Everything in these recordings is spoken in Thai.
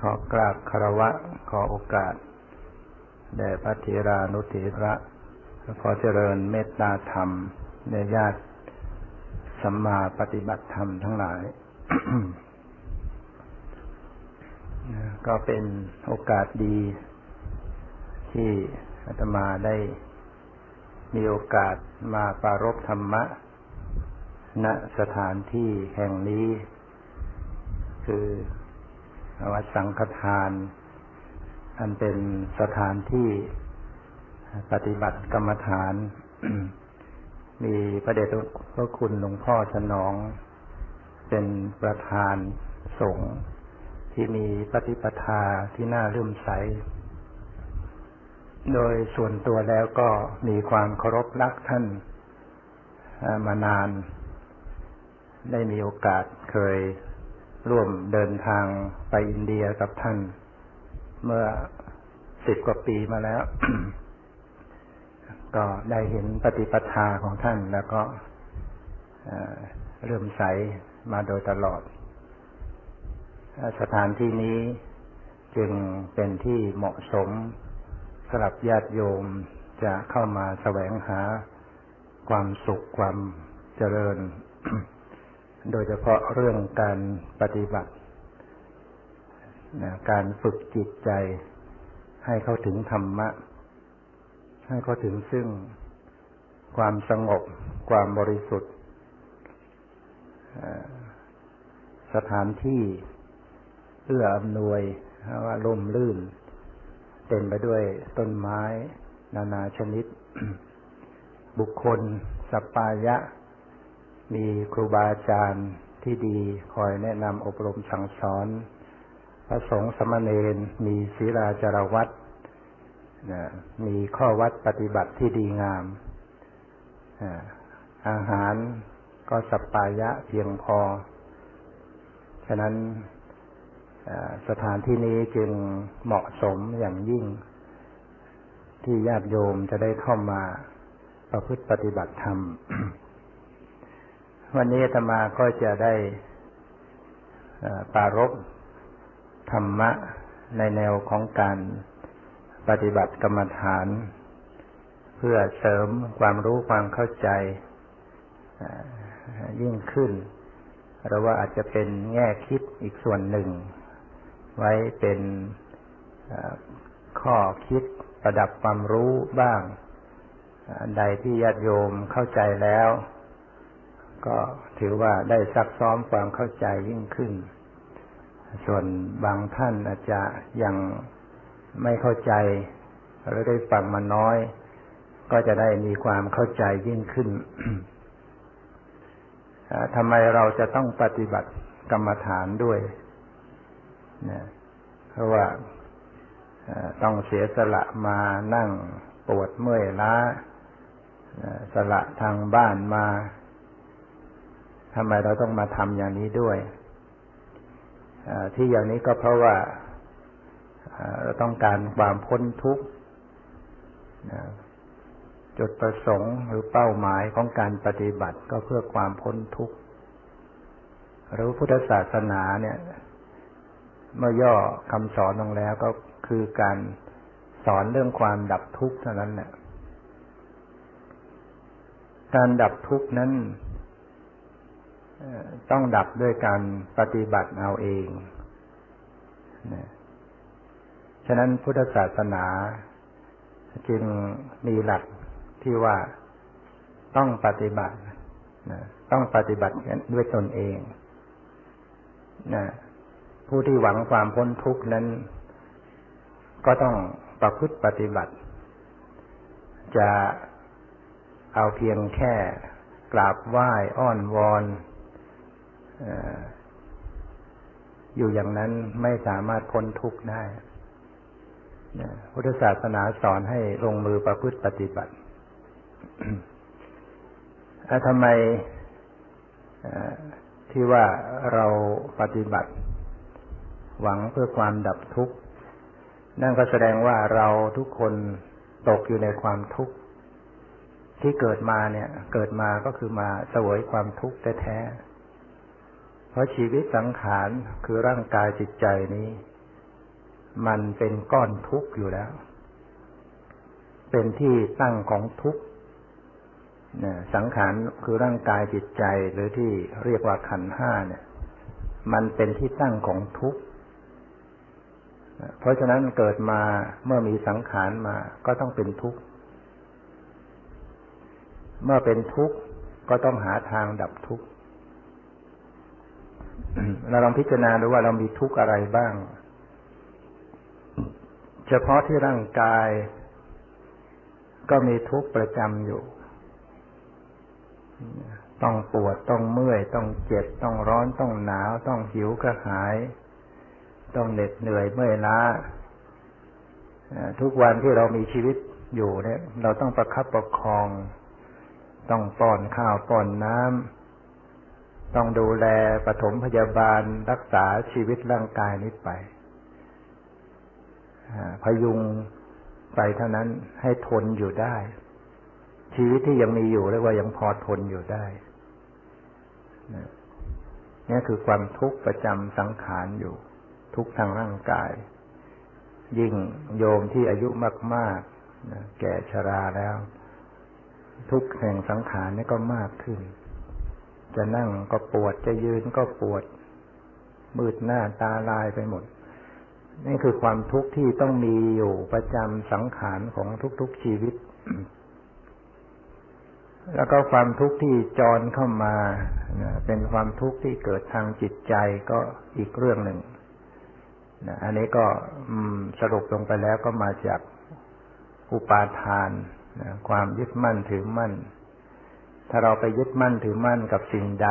ขอกราบคารวะขอโอกาส แด่พระเถรานุเถระขอเจริญเมตตาธรรมในญาติสัมมาปฏิบัติธรรมทั้งหลาย ก็เป็นโอกาสดี ที่อาตมาได้มีโอกาสมาปารบธรรมะ ณสถานที่แห่งนี้ คือ วัดสังฆทาน อันเป็นสถานที่ปฏิบัติกรรมฐาน มีพระเดชพระคุณหลวงพ่อสนอง เป็นประธานสงฆ์ที่มีปฏิปทาที่น่าเลื่อมใส โดยส่วนตัวแล้วก็มีความเคารพรักท่านมานาน ได้มีโอกาสเคย ร่วมเดินทางไปอินเดียกับท่าน เมื่อสิบกว่าปีมาแล้ว ก็ได้เห็นปฏิปทาของท่านแล้วก็เริ่มใสมาโดยตลอด สถานที่นี้จึงเป็นที่เหมาะสมสำหรับญาติโยมจะเข้ามาแสวงหาความสุขความเจริญ โดยเฉพาะเรื่องการปฏิบัตินะการฝึกจิตใจให้เข้าถึงธรรมะ ให้เข้าถึงซึ่งความสงบ ความบริสุทธิ์ สถานที่เอื้ออำนวยว่าลมลื่น เต็มไปด้วยต้นไม้ นานาชนิด บุคคล สัปปายะ มีครูบาอาจารย์ที่ดีคอยแนะนำอบรมสั่งสอน พระสงฆ์สมณเณรมีศีลาจารวัตมีข้อวัดปฏิบัติที่ดีงาม อาหารก็สัปปายะเพียงพอ ฉะนั้นสถานที่นี้จึงเหมาะสมอย่างยิ่ง ที่ญาติโยมจะได้เข้ามาประพฤติปฏิบัติธรรม วันนี้ธรรมาก็จะได้ปารบธรรมะในแนวของการปฏิบัติกรรมฐาน เพื่อเสริมความรู้ความเข้าใจยิ่งขึ้นหรือว่าอาจจะเป็นแง่คิดอีกส่วนหนึ่ง ไว้เป็นข้อคิดประดับความรู้บ้าง ใดที่ญาติโยมเข้าใจแล้ว ก็ถือว่าได้ซักซ้อมความเข้าใจยิ่งขึ้น ส่วนบางท่านอาจจะยังไม่เข้าใจหรือได้ฟังมาน้อย ก็จะได้มีความเข้าใจยิ่งขึ้นทำไมเราจะต้องปฏิบัติกรรมฐานด้วยนะเพราะว่าต้องเสียสละมานั่งปวดเมื่อยล้าสละทางบ้านมา ทำไมเราต้องมาทำอย่างนี้ด้วยที่อย่างนี้ก็เพราะว่าเราต้องการความพ้นทุกข์จุดประสงค์หรือเป้าหมายของการปฏิบัติก็เพื่อความพ้นทุกข์หรือพุทธศาสนาเนี่ย เมื่อย่อคำสอนลงแล้วก็คือการสอนเรื่องความดับทุกข์เท่านั้นแหละการดับทุกข์นั้น ต้องดับด้วยการปฏิบัติเอาเองนะฉะนั้นพุทธศาสนาจึงมีหลักที่ว่าต้องปฏิบัตินะต้องปฏิบัติด้วยตนเองนะผู้ที่หวังความพ้นทุกข์นั้น ก็ต้องประพฤติปฏิบัติ จะเอาเพียงแค่กราบไหว้อ้อนวอน อยู่อย่างนั้นไม่สามารถพ้นทุกข์ได้พุทธศาสนาสอนให้ลงมือประพฤติปฏิบัติทำไมที่ว่าเราปฏิบัติ หวังเพื่อความดับทุกข์ นั่นก็แสดงว่าเราทุกคนตกอยู่ในความทุกข์ ที่เกิดมาเนี่ย เกิดมาก็คือมาเสวยความทุกข์แท้ๆ เพราะชีวิตสังขารคือร่างกายจิตใจนี้ มันเป็นก้อนทุกข์อยู่แล้ว เป็นที่ตั้งของทุกข์สังขารคือร่างกายจิตใจหรือที่เรียกว่าขันห้าเนี่ย มันเป็นที่ตั้งของทุกข์เพราะฉะนั้นเกิดมาเมื่อมีสังขารมาก็ต้องเป็นทุกข์ เมื่อเป็นทุกข์ก็ต้องหาทางดับทุกข์ เราลองพิจารณาดูว่าเรามีทุกข์อะไรบ้าง เฉพาะที่ร่างกาย ก็มีทุกข์ประจำอยู่ ต้องปวดต้องเมื่อย ต้องเจ็บ ต้องร้อนต้องหนาว ต้องหิวกระหาย ต้องเหน็ดเหนื่อยเมื่อยล้าทุกวันที่เรามีชีวิตอยู่เนี่ย เราต้องประคับประคอง ต้องป้อนข้าวป้อนน้ำ ต้องดูแลปฐมพยาบาลรักษาชีวิตร่างกายนี้ไปพยุงไปเท่านั้นให้ทนอยู่ได้ ชีวิตที่ยังมีอยู่เรียกว่ายังพอทนอยู่ได้นี่คือความทุกข์ประจำสังขารอยู่ ทุกทางร่างกาย ยิ่งโยมที่อายุมากๆแก่ชราแล้ว ทุกแห่งสังขารนี่ก็มากขึ้น จะนั่งก็ปวดจะยืนก็ปวด มืดหน้าตาลายไปหมด นี่คือความทุกข์ที่ต้องมีอยู่ประจำสังขารของทุกๆชีวิต แล้วก็ความทุกข์ที่จรเข้ามาเป็นความทุกข์ที่เกิดทางจิตใจก็อีกเรื่องหนึ่งอันนี้ก็สรุปลงไปแล้วก็มาจากอุปาทาน ความยึดมั่นถือมั่น ถ้าเราไปยึดมั่นถือมั่นกับสิ่งใด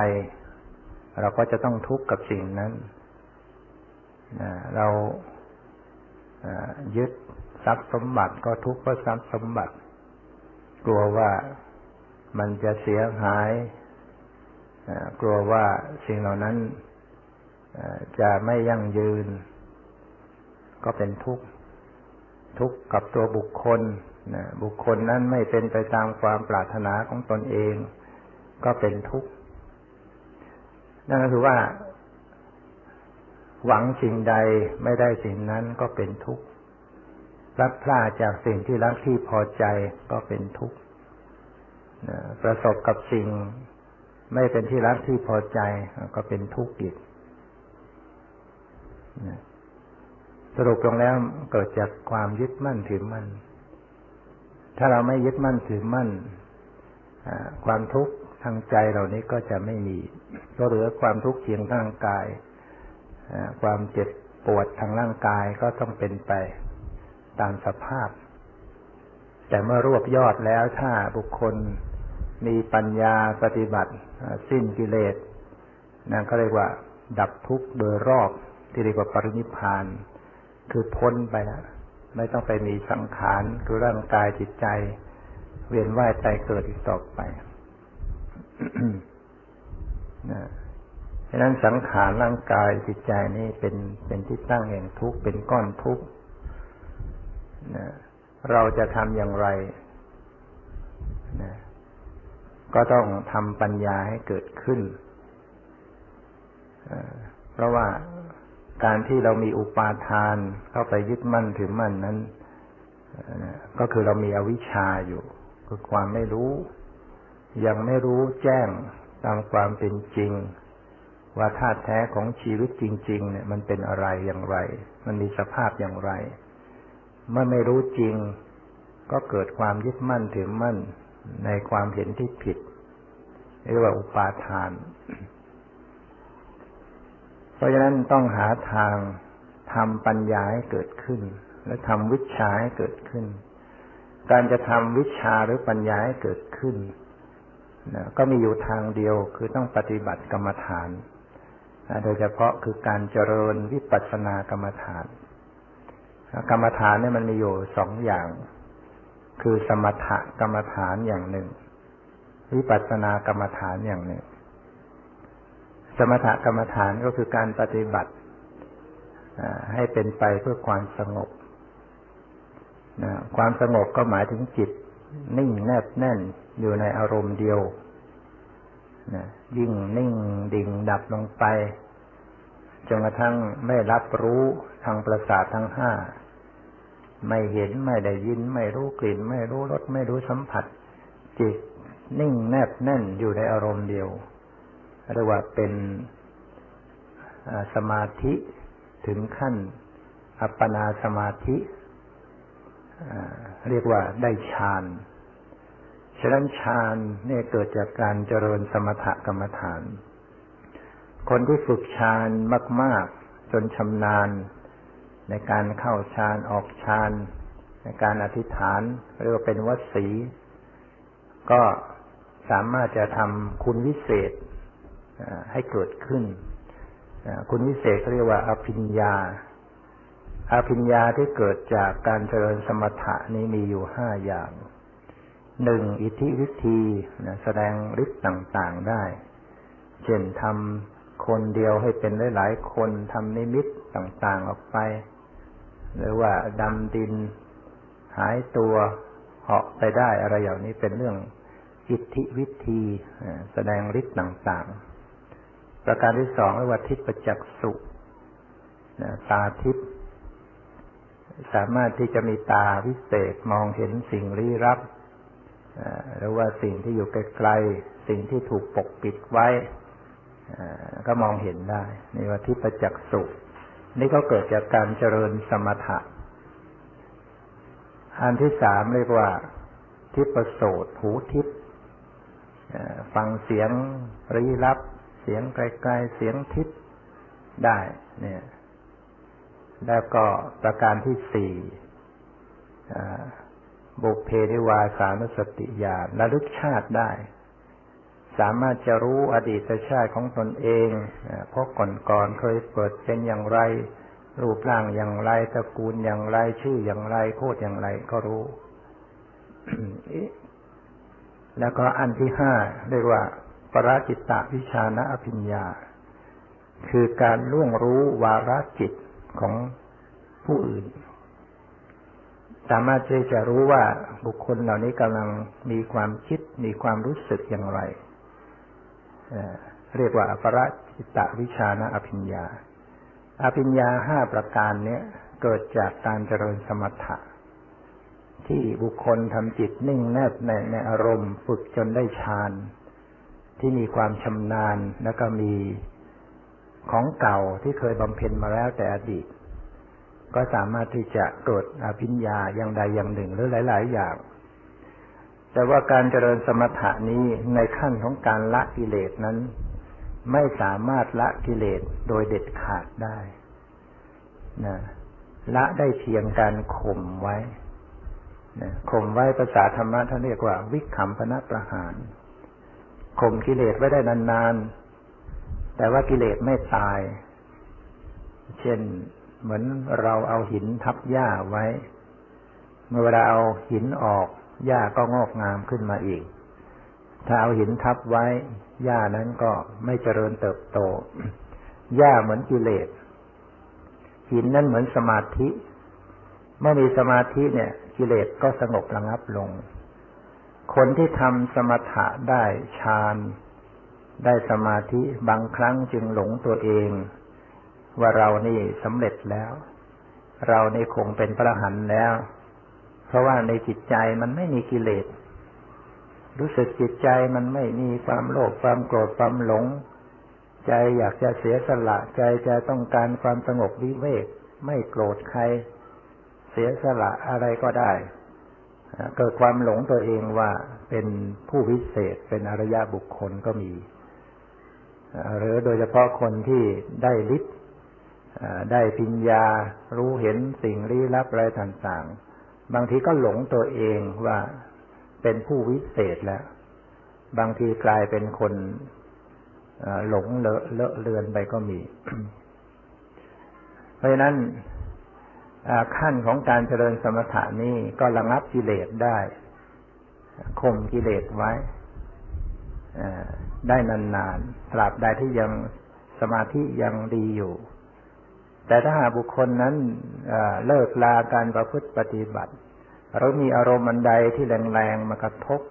เราก็จะต้องทุกข์กับสิ่งนั้น เรายึดทรัพย์สมบัติก็ทุกข์เพราะทรัพย์สมบัติ กลัวว่ามันจะเสียหาย กลัวว่าสิ่งเหล่านั้นจะไม่ยั่งยืน ก็เป็นทุกข์ ทุกข์กับตัวบุคคล นะบุคคลนั้นไม่เป็นไปตามความปรารถนาของตนเอง ก็เป็นทุกข์นั่นก็คือว่า หวังสิ่งใดไม่ได้สิ่งนั้นก็เป็นทุกข์รักพลาดจากสิ่งที่รักที่พอใจก็เป็นทุกข์ประสบกับสิ่งไม่เป็นที่รักที่พอใจก็เป็นทุกข์อีกสรุปลงแล้วเกิดจากความยึดมั่นถือมั่น ถ้าเราไม่ยึดมั่นถือมั่นความทุกข์ทางใจเหล่านี้ก็จะไม่มี ก็เหลือความทุกข์เพียงทางกายความเจ็บปวดทางร่างกายก็ต้องเป็นไปตามสภาพ แต่เมื่อรวบยอดแล้วถ้าบุคคลมีปัญญาปฏิบัติ สิ้นกิเลสนั่นก็เรียกว่า ดับทุกข์โดยรอบที่เรียกว่าปรินิพาน คือพ้นไปแล้ว ไม่ต้องไปมีสังขารคือร่างกายจิตใจ เวียนว่ายใจเกิดอีกต่อไปนะฉะนั้นสังขารร่างกายจิตใจนี่เป็นเป็นที่ตั้งแห่งทุกข์เป็นก้อนทุกข์นะเราจะทำอย่างไรนะก็ต้องทำปัญญาให้เกิดขึ้น เพราะว่า การที่เรามีอุปาทานเข้าไปยึดมั่นถือมั่นนั้นก็คือเรามีอวิชชาอยู่ คือความไม่รู้ ยังไม่รู้แจ้งตามความเป็นจริง ว่าธาตุแท้ของชีวิตจริง ๆ เนี่ย มันเป็นอะไรอย่างไร มันมีสภาพอย่างไร เมื่อไม่รู้จริง ก็เกิดความยึดมั่นถือมั่นในความเห็นที่ผิดเรียกว่าอุปาทาน เพราะฉะนั้นต้องหาทางทำปัญญาให้เกิดขึ้น และทำวิชาให้เกิดขึ้น การจะทำวิชาหรือปัญญาให้เกิดขึ้นนะก็มีอยู่ทางเดียวคือต้องปฏิบัติกรรมฐานโดยเฉพาะคือการเจริญวิปัสสนากรรมฐาน กรรมฐานเนี่ยมันมีอยู่สองอย่าง คือสมถกรรมฐานอย่างหนึ่ง วิปัสสนากรรมฐานอย่างหนึ่ง สมถกรรมฐานก็คือการปฏิบัติให้เป็นไปเพื่อความสงบความสงบก็หมายถึงจิต นิ่งแนบแน่นอยู่ในอารมณ์เดียวยิ่งนิ่งดิ่งดับลงไปจนกระทั่งไม่รับรู้ทางประสาททั้งห้าไม่เห็นไม่ได้ยิน ไม่รู้กลิ่น ไม่รู้รสไม่รู้สัมผัส จิตนิ่งแนบแน่นอยู่ในอารมณ์เดียว เรียกว่าเป็นสมาธิถึงขั้นอัปปนาสมาธิเรียกว่าได้ฌานฉะนั้นฌานเนี่ยเกิดจากการเจริญสมถกรรมฐาน คนที่ฝึกฌานมาก ๆ จนชำนาญ ในการเข้าฌานออกฌานในการอธิษฐานเรียกว่าเป็นวัสี ก็สามารถจะทำคุณวิเศษ ให้เกิดขึ้นคุณวิเศษเรียกว่าอภิญญาอภิญญาที่เกิดจากการเจริญสมถะนี้มีอยู่ห้าอย่างหนึ่งอิทธิวิธีแสดงฤทธิ์ต่างๆได้ เช่นทำคนเดียวให้เป็นหลายๆคนทำนิมิตต่างๆออกไป หรือว่าดำดินหายตัวเหาะไปได้อะไรอย่างนี้เป็นเรื่องอิทธิวิธีแสดงฤทธิ์ต่างๆ ประการที่สองเรียกว่าทิพประจักษุตาทิพสามารถที่จะมีตาวิเศษมองเห็นสิ่งลี้ลับหรือว่าสิ่งที่อยู่ไกลๆสิ่งที่ถูกปกปิดไว้ก็มองเห็นได้นี่ว่าทิพจักสุนี่ก็เกิดจากการเจริญสมถะ อันที่สามเรียกว่า ทิพโสตหูทิพฟังเสียงรีรับ สียงไกลๆเสียงทิพได้ เนี่ย แล้วก็ประการที่สี่บุพเพนิวาสานุสติญาณระลึกชาติได้ สามารถจะรู้อดีตชาติของตนเองเพราะก่อนๆเคยเปิดเป็นอย่างไร รูปร่างอย่างไรตระกูลอย่างไรชื่ออย่างไรโคตรอย่างไรก็รู้ แล้วก็อันที่ห้าเรียกว่า ปราจิตตวิชานะอภิญญา คือการล่วงรู้วาระจิตของผู้อื่น สามารถที่จะรู้ว่าบุคคลเหล่านี้กำลังมีความคิดมีความรู้สึกอย่างไร เรียกว่าอปรจิตตวิชานะอภิญญา อภิญญาห้าประการเนี้ยเกิดจากการเจริญสมถะที่บุคคลทำจิตนิ่งแนบในในอารมณ์ ฝึกจนได้ฌาน ที่มีความชำนาญแล้วก็มีของเก่าที่เคยบำเพ็ญมาแล้วแต่อดีต ก็สามารถที่จะเกิดอภิญญาอย่างใดอย่างหนึ่งหรือหลาย ๆ อย่าง แต่ว่าการเจริญสมถะนี้ในขั้นของการละกิเลสนั้น ไม่สามารถละกิเลสโดยเด็ดขาดได้นะละได้เพียงการข่มไว้ข่มไว้ภาษาธรรมะท่านเรียกว่า วิคัมพนะประหาร ข่มกิเลสไว้ได้นานๆ แต่ว่ากิเลสไม่ตาย เช่น เหมือนเราเอาหินทับหญ้าไว้ เมื่อเวลาเอาหินออกหญ้าก็งอกงามขึ้นมาอีก ถ้าเอาหินทับไว้หญ้านั้นก็ไม่เจริญเติบโตหญ้าเหมือนกิเลส หินนั้นเหมือนสมาธิ เมื่อมีสมาธิเนี่ย กิเลสก็สงบระงับลง คนที่ทำสมถะได้ฌานได้สมาธิบางครั้งจึงหลงตัวเอง ว่าเรานี่สำเร็จแล้ว เรานี่คงเป็นพระหันแล้ว เพราะว่าในจิตใจมันไม่มีกิเลส รู้สึกจิตใจมันไม่มีความโลภความโกรธความหลง ใจอยากจะเสียสละใจจะต้องการความสงบวิเวก ไม่โกรธใคร เสียสละอะไรก็ได้ เกิดความหลงตัวเองว่าเป็นผู้วิเศษเป็นอริยบุคคลก็มี หรือโดยเฉพาะคนที่ได้ฤทธิ์ได้ปัญญารู้เห็นสิ่งลี้ลับอะไรต่างๆ บางทีก็หลงตัวเองว่าเป็นผู้วิเศษแล้ว บางทีกลายเป็นคนหลงเลอะเลอะเลือนไปก็มี เพราะฉะนั้น ขั้นของการเจริญสมถะนี้ก็ระงับกิเลสได้ข่มกิเลสไว้ได้นานๆตราบใดที่ยังสมาธิยังดีอยู่ แต่ถ้าหากบุคคลนั้นเลิกลาการประพฤติปฏิบัติหรือมีอารมณ์อันใดที่แรงๆมากระทบ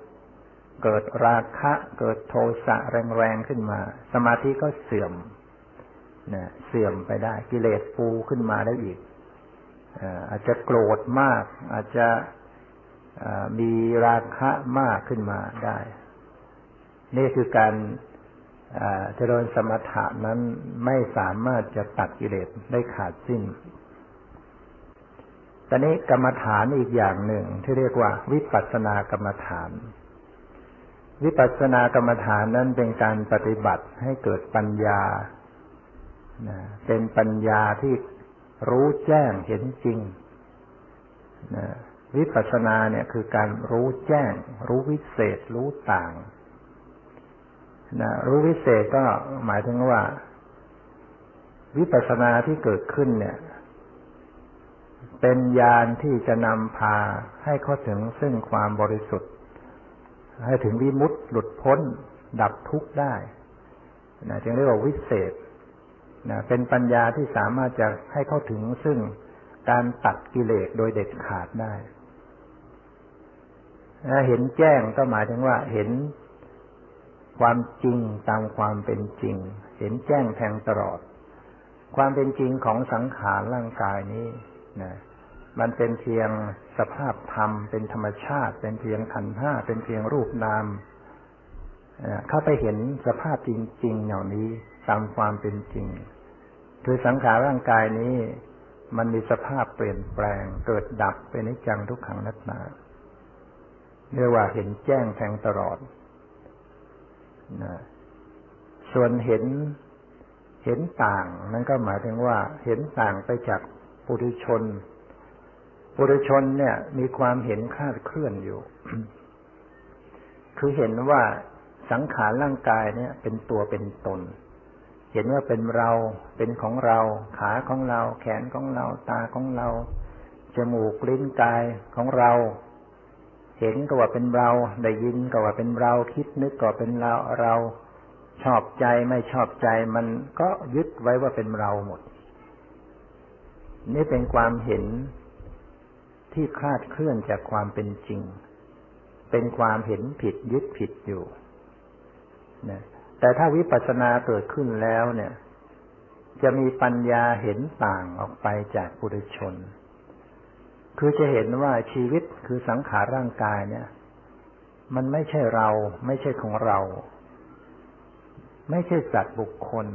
เกิดราคะ เกิดโทสะแรงๆขึ้นมา สมาธิก็เสื่อมนะเสื่อมไปได้กิเลสฟูขึ้นมาได้อีก อาจจะโกรธมาก อาจจะมีราคะมากขึ้นมาได้ นี่คือการเจริญสมถะนั้นไม่สามารถจะตัดกิเลสได้ขาดสิ้น ตอนนี้กรรมฐานอีกอย่างหนึ่งที่เรียกว่า วิปัสสนากรรมฐาน วิปัสสนากรรมฐานนั้นเป็นการปฏิบัติให้เกิดปัญญา เป็นปัญญาที่ รู้แจ้งเห็นจริงวิปัสสนาเนี่ยคือการรู้แจ้ง รู้วิเศษ รู้ต่างนะรู้วิเศษก็หมายถึงว่า วิปัสสนาที่เกิดขึ้นเนี่ย เป็นญาณที่จะนำพาให้เข้าถึงซึ่งความบริสุทธิ์ ให้ถึงวิมุตติหลุดพ้น ดับทุกข์ได้นะจึงเรียกว่าวิเศษ นะเป็นปัญญาที่สามารถจะให้เข้าถึงซึ่งการตัดกิเลสโดยเด็ดขาดได้เห็นแจ้งก็หมายถึงว่าเห็นความจริงตามความเป็นจริง เห็นแจ้งแทงตลอด ความเป็นจริงของสังขารร่างกายนี้นะมันเป็นเพียงสภาพธรรม เป็นธรรมชาติ เป็นเพียงขันห้าเป็นเพียงรูปนามเข้าไปเห็นสภาพจริงๆเหล่านี้ตามความเป็นจริง คือสังขารร่างกายนี้ มันมีสภาพเปลี่ยนแปลง เกิดดับเป็นนิจังทุกขังนัตนาเรียกว่าเห็นแจ้งแทงตลอดนะส่วนเห็นเห็นต่างนั่นก็หมายถึงว่า เห็นต่างไปจากปุถุชน ปุถุชนเนี่ย มีความเห็นคลาดเคลื่อนอยู่ คือเห็นว่าสังขารร่างกายเนี่ย เป็นตัวเป็นตนเเห็นว่าเป็นเรา เป็นของเรา ขาของเรา แขนของเรา ตาของเรา จมูก ลิ้น กายของเรา เห็นก็ว่าเป็นเรา ได้ยินก็ว่าเป็นเรา คิดนึกก็เป็นเรา เรา ชอบใจไม่ชอบใจ มันก็ยึดไว้ว่าเป็นเราหมด นี่เป็นความเห็นที่คลาดเคลื่อนจากความเป็นจริง เป็นความเห็นผิดยึดผิดอยู่นะ แต่ถ้าวิปัสสนาเกิดขึ้นแล้วเนี่ย จะมีปัญญาเห็นต่างออกไปจากปุถุชน คือจะเห็นว่าชีวิตคือสังขารร่างกายเนี่ย มันไม่ใช่เรา ไม่ใช่ของเรา ไม่ใช่สัตว์บุคคล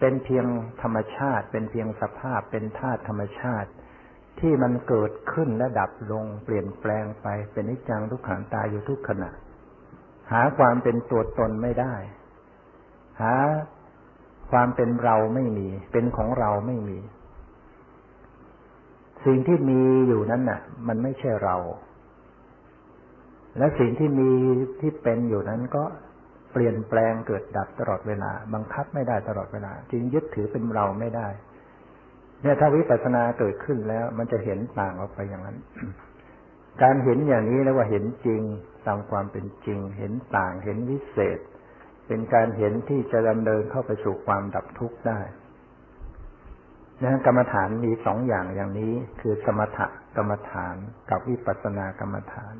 เป็นเพียงธรรมชาติ เป็นเพียงสภาพเป็นธาตุธรรมชาติ ที่มันเกิดขึ้นและดับลง เปลี่ยนแปลงไปเป็นนิจังทุกขังตายอยู่ทุกขณะ หาความเป็นตัวตนไม่ได้ หาความเป็นเราไม่มี เป็นของเราไม่มี สิ่งที่มีอยู่นั้นน่ะ มันไม่ใช่เรา และสิ่งที่มีที่เป็นอยู่นั้นก็เปลี่ยนแปลงเกิดดับตลอดเวลา บังคับไม่ได้ตลอดเวลา จึงยึดถือเป็นเราไม่ได้ เนี่ยถ้าวิปัสสนาเกิดขึ้นแล้ว มันจะเห็นต่างออกไปอย่างนั้น การเห็นอย่างนี้แล้วว่าเห็นจริงตามความเป็นจริง เห็นต่างเห็นวิเศษ เป็นการเห็นที่จะดำเนินเข้าไปสู่ความดับทุกข์ได้นะกรรมฐานมีสองอย่างอย่างนี้ คือสมถกรรมฐานกับวิปัสสนากรรมฐาน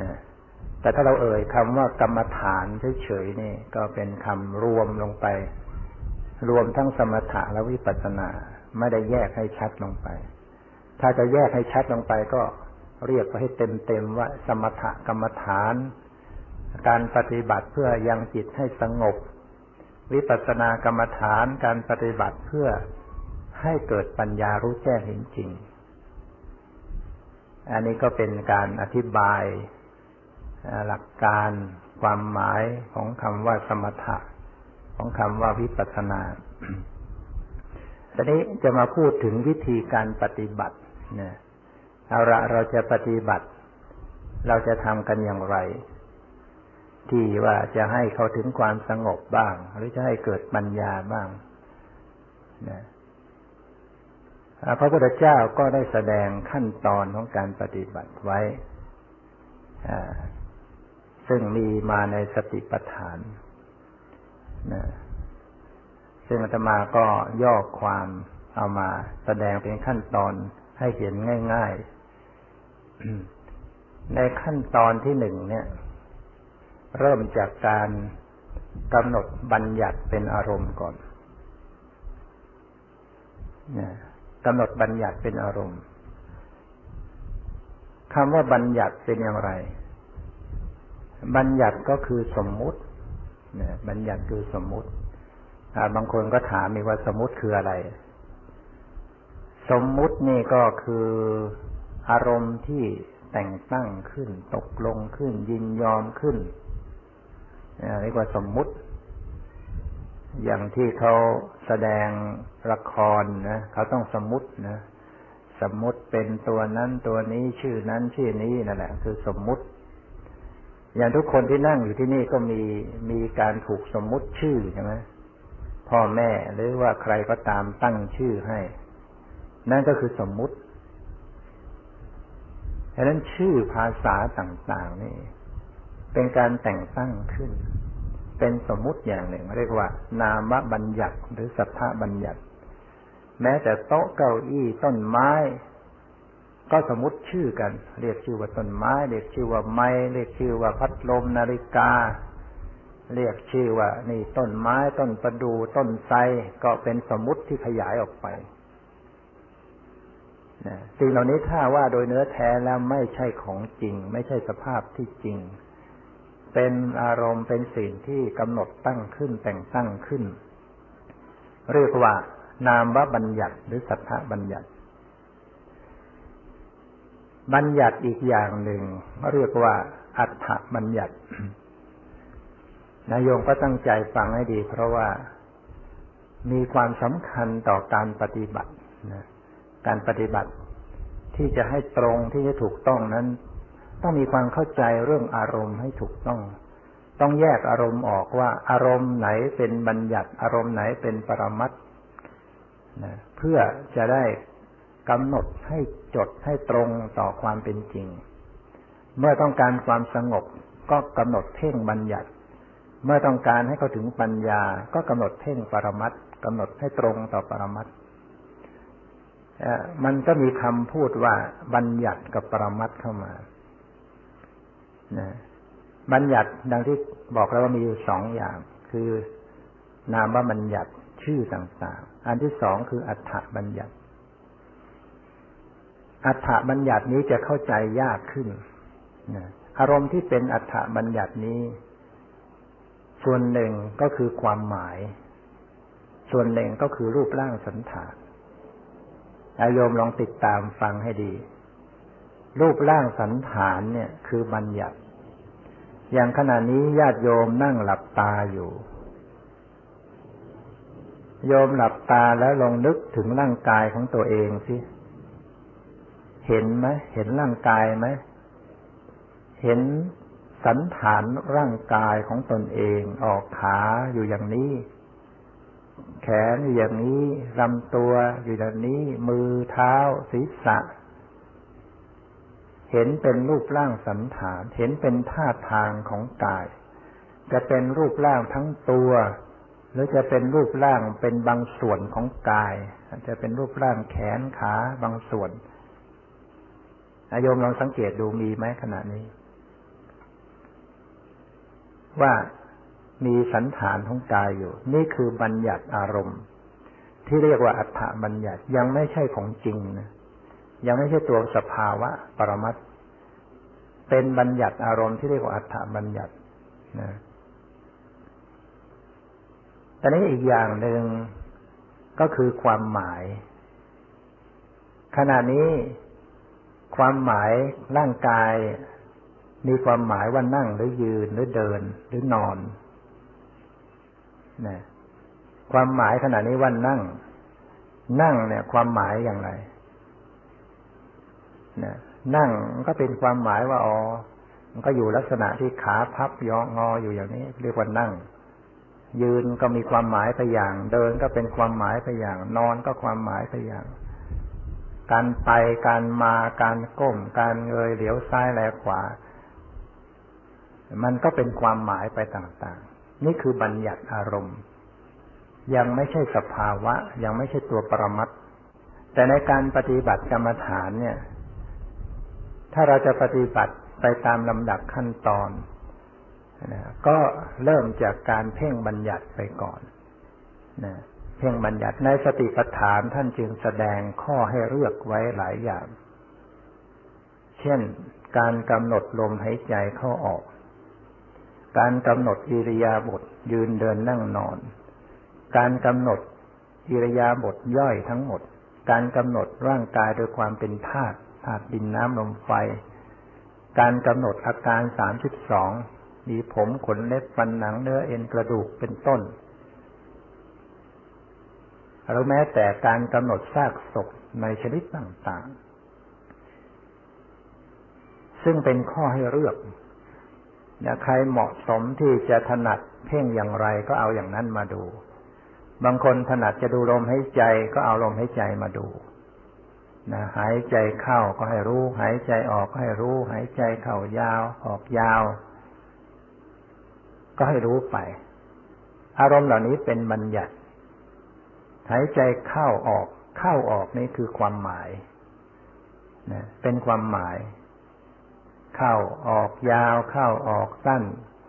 นะแต่ถ้าเราเอ่ยคำว่ากรรมฐานเฉยๆนี่ ก็เป็นคำรวมลงไป รวมทั้งสมถะและวิปัสสนาไม่ได้แยกให้ชัดลงไป ถ้าจะแยกให้ชัดลงไปก็เรียกไปให้เต็มๆว่า สมถกรรมฐาน การปฏิบัติเพื่อยังจิตให้สงบ วิปัสสนากรรมฐานการปฏิบัติเพื่อให้เกิดปัญญารู้แจ้งเห็นจริง อันนี้ก็เป็นการอธิบายหลักการความหมายของคำว่าสมถะ ของคำว่าวิปัสสนาทีนี้จะมาพูดถึงวิธีการปฏิบัติ นี่ยเอาละเราจะปฏิบัติ เราจะทำกันอย่างไร ที่ว่าจะให้เขาถึงความสงบบ้าง หรือจะให้เกิดปัญญาบ้างนะพระพุทธเจ้าก็ได้แสดงขั้นตอนของการปฏิบัติไว้ ซึ่งมีมาในสติปัฏฐานนะซึ่งอาตมาก็ย่อความเอามาแสดงเป็นขั้นตอน ให้เห็นง่ายๆ ในขั้นตอนที่หนึ่งเนี่ย เริ่มจากการกำหนดบัญญัติเป็นอารมณ์ก่อนกำหนดบัญญัติเป็นอารมณ์คำว่าบัญญัติเป็นอย่างไร บัญญัติก็คือสมมุติบัญญัติคือสมมุติบางคนก็ถามมีว่าสมมุติคืออะไร สมมุตินี่ก็คืออารมณ์ที่แต่งตั้งขึ้น ตกลงขึ้น ยินยอมขึ้นเรียกว่าสมมุติ อย่างที่เขาแสดงละครนะเขาต้องสมมุตินะสมมุติเป็นตัวนั้นตัวนี้ชื่อนั้นชื่อนี้นั่นแหละคือสมมุติ อย่างทุกคนที่นั่งอยู่ที่นี่ก็มีมีการถูกสมมุติชื่อใช่ไหมพ่อแม่หรือว่าใครก็ตามตั้งชื่อให้ นั่นก็คือสมมุติฉะนั้นชื่อภาษาต่างๆนี่ เป็นการแต่งตั้งขึ้น เป็นสมมุติอย่างหนึ่ง เรียกว่า นามบัญญัติหรือสัทธบัญญัติ แม้แต่โต๊ะเก้าอี้ต้นไม้ ก็สมมติชื่อกัน เรียกชื่อว่าต้นไม้ เรียกชื่อว่าไม้เรียกชื่อว่าพัดลมนาฬิกา เรียกชื่อว่า นี่ต้นไม้ต้นประดูต้นไทรก็เป็นสมมติที่ขยายออกไป สิ่งเหล่านี้ถ้าว่าโดยเนื้อแท้แล้วไม่ใช่ของจริง ไม่ใช่สภาพที่จริง เป็นอารมณ์เป็นสิ่งที่กำหนดตั้งขึ้นแต่งตั้งขึ้น เรียกว่านามวบัญญัติหรือสัทธบัญญัติ บัญญัติอีกอย่างหนึ่งเรียกว่า อัฏฐบัญญัตินายโยมก็ตั้งใจฟังให้ดี เพราะว่ามีความสำคัญต่อการปฏิบัตินะ การปฏิบัติ ที่จะให้ตรงที่จะถูกต้องนั้น ต้องมีความเข้าใจเรื่องอารมณ์ให้ถูกต้อง ต้องแยกอารมณ์ออกว่า อารมณ์ไหนเป็นบัญญัติ อารมณ์ไหนเป็นปรมัตนะเพื่อจะได้กำหนดให้จดให้ตรงต่อความเป็นจริง เมื่อต้องการความสงบก็กำหนดเพ่งบัญญัติ เมื่อต้องการให้เขาถึงปัญญา ก็กำหนดเพ่งปรมัตกำหนดให้ตรงต่อปรมัต มันก็มีคำพูดว่าบัญญัติกับปรมัตเข้ามาบัญญัติดังที่บอกแล้วว่ามีอยู่สองอย่าง คือนามว่าบัญญัติชื่อต่างๆ อันที่สองคืออัฏฐบัญญัติ อัฏฐบัญญัตินี้จะเข้าใจยากขึ้นอารมณ์ที่เป็นอัฏฐบัญญัตินี้ ส่วนหนึ่งก็คือความหมาย ส่วนหนึ่งก็คือรูปร่างสันฐาน อาโยมลองติดตามฟังให้ดี รูปร่างสันฐานเนี่ยคือบัญญัติ อย่างขณะนี้ญาติโยมนั่งหลับตาอยู่ โยมหลับตาแล้วลองนึกถึงร่างกายของตัวเองสิ เห็นไหมเห็นร่างกายไหม เห็นสันฐานร่างกายของตนเอง ออกขาอยู่อย่างนี้ แขนอยู่อย่างนี้ลำตัวอยู่อย่างนี้ มือเท้าศีรษะ เห็นเป็นรูปร่างสันฐาน เห็นเป็นท่าทางของกาย จะเป็นรูปร่างทั้งตัว หรือจะเป็นรูปร่างเป็นบางส่วนของกาย จะเป็นรูปร่างแขนขาบางส่วนอาโยมลองสังเกตดูมีไหมขณะนี้ ว่า มีสันฐานของกายอยู่ นี่คือบัญญัติอารมณ์ ที่เรียกว่าอัฏฐบัญญัติยังไม่ใช่ของจริงนะยังไม่ใช่ตัวสภาวะปรมัตเป็นบัญญัติอารมณ์ที่เรียกว่าอัฏฐบัญญัตินะแต่นี้อีกอย่างหนึ่งก็คือความหมาย ขณะนี้ความหมายร่างกาย มีความหมายว่านั่งหรือยืนหรือเดินหรือนอน นะความหมายขณะนี้ว่านั่ง นั่งเนี่ย ความหมายอย่างไรนะนั่งก็เป็นความหมายว่าอ๋อมันก็อยู่ลักษณะที่ขาพับยองออยู่อย่างนี้ เรียกว่านั่ง ยืนก็มีความหมายไปอย่าง เดินก็เป็นความหมายไปอย่าง นอนก็ความหมายไปอย่าง การไปการมาการก้ม การเงยเหลียวซ้ายแลขวา มันก็เป็นความหมายไปต่าง นี่คือบัญญัติอารมณ์ ยังไม่ใช่สภาวะ ยังไม่ใช่ตัวปรมัตแต่ในการปฏิบัติกรรมฐานเนี่ย ถ้าเราจะปฏิบัติไปตามลำดับขั้นตอนนะก็เริ่มจากการเพ่งบัญญัติไปก่อนนะเพ่งบัญญัติในสติปัฏฐานท่านจึงแสดงข้อให้เลือกไว้หลายอย่าง เช่น การกำหนดลมหายใจเข้าออก การกำหนดอิริยาบถยืนเดินนั่งนอน การกำหนดอิริยาบถย่อยทั้งหมด การกำหนดร่างกายโดยความเป็นธาตุธาตุดินน้ำลมไฟ การกำหนดอาการสามสิบสองมีผมขนเล็บฟันหนังเนื้อเอ็นกระดูกเป็นต้นหรือแม้แต่การกำหนดซากศพในชนิดต่างๆ ซึ่งเป็นข้อให้เลือก นะใครเหมาะสมที่จะถนัดเพ่งอย่างไรก็เอาอย่างนั้นมาดู บางคนถนัดจะดูลมหายใจก็เอาลมหายใจมาดูนะหายใจเข้าก็ให้รู้ หายใจออกก็ให้รู้ หายใจเข้ายาว ออกยาว ก็ให้รู้ไป อารมณ์เหล่านี้เป็นบัญญัติ หายใจเข้าออก เข้าออกนี่คือความหมายนะเป็นความหมาย เข้าออกยาวเข้าออกสั้น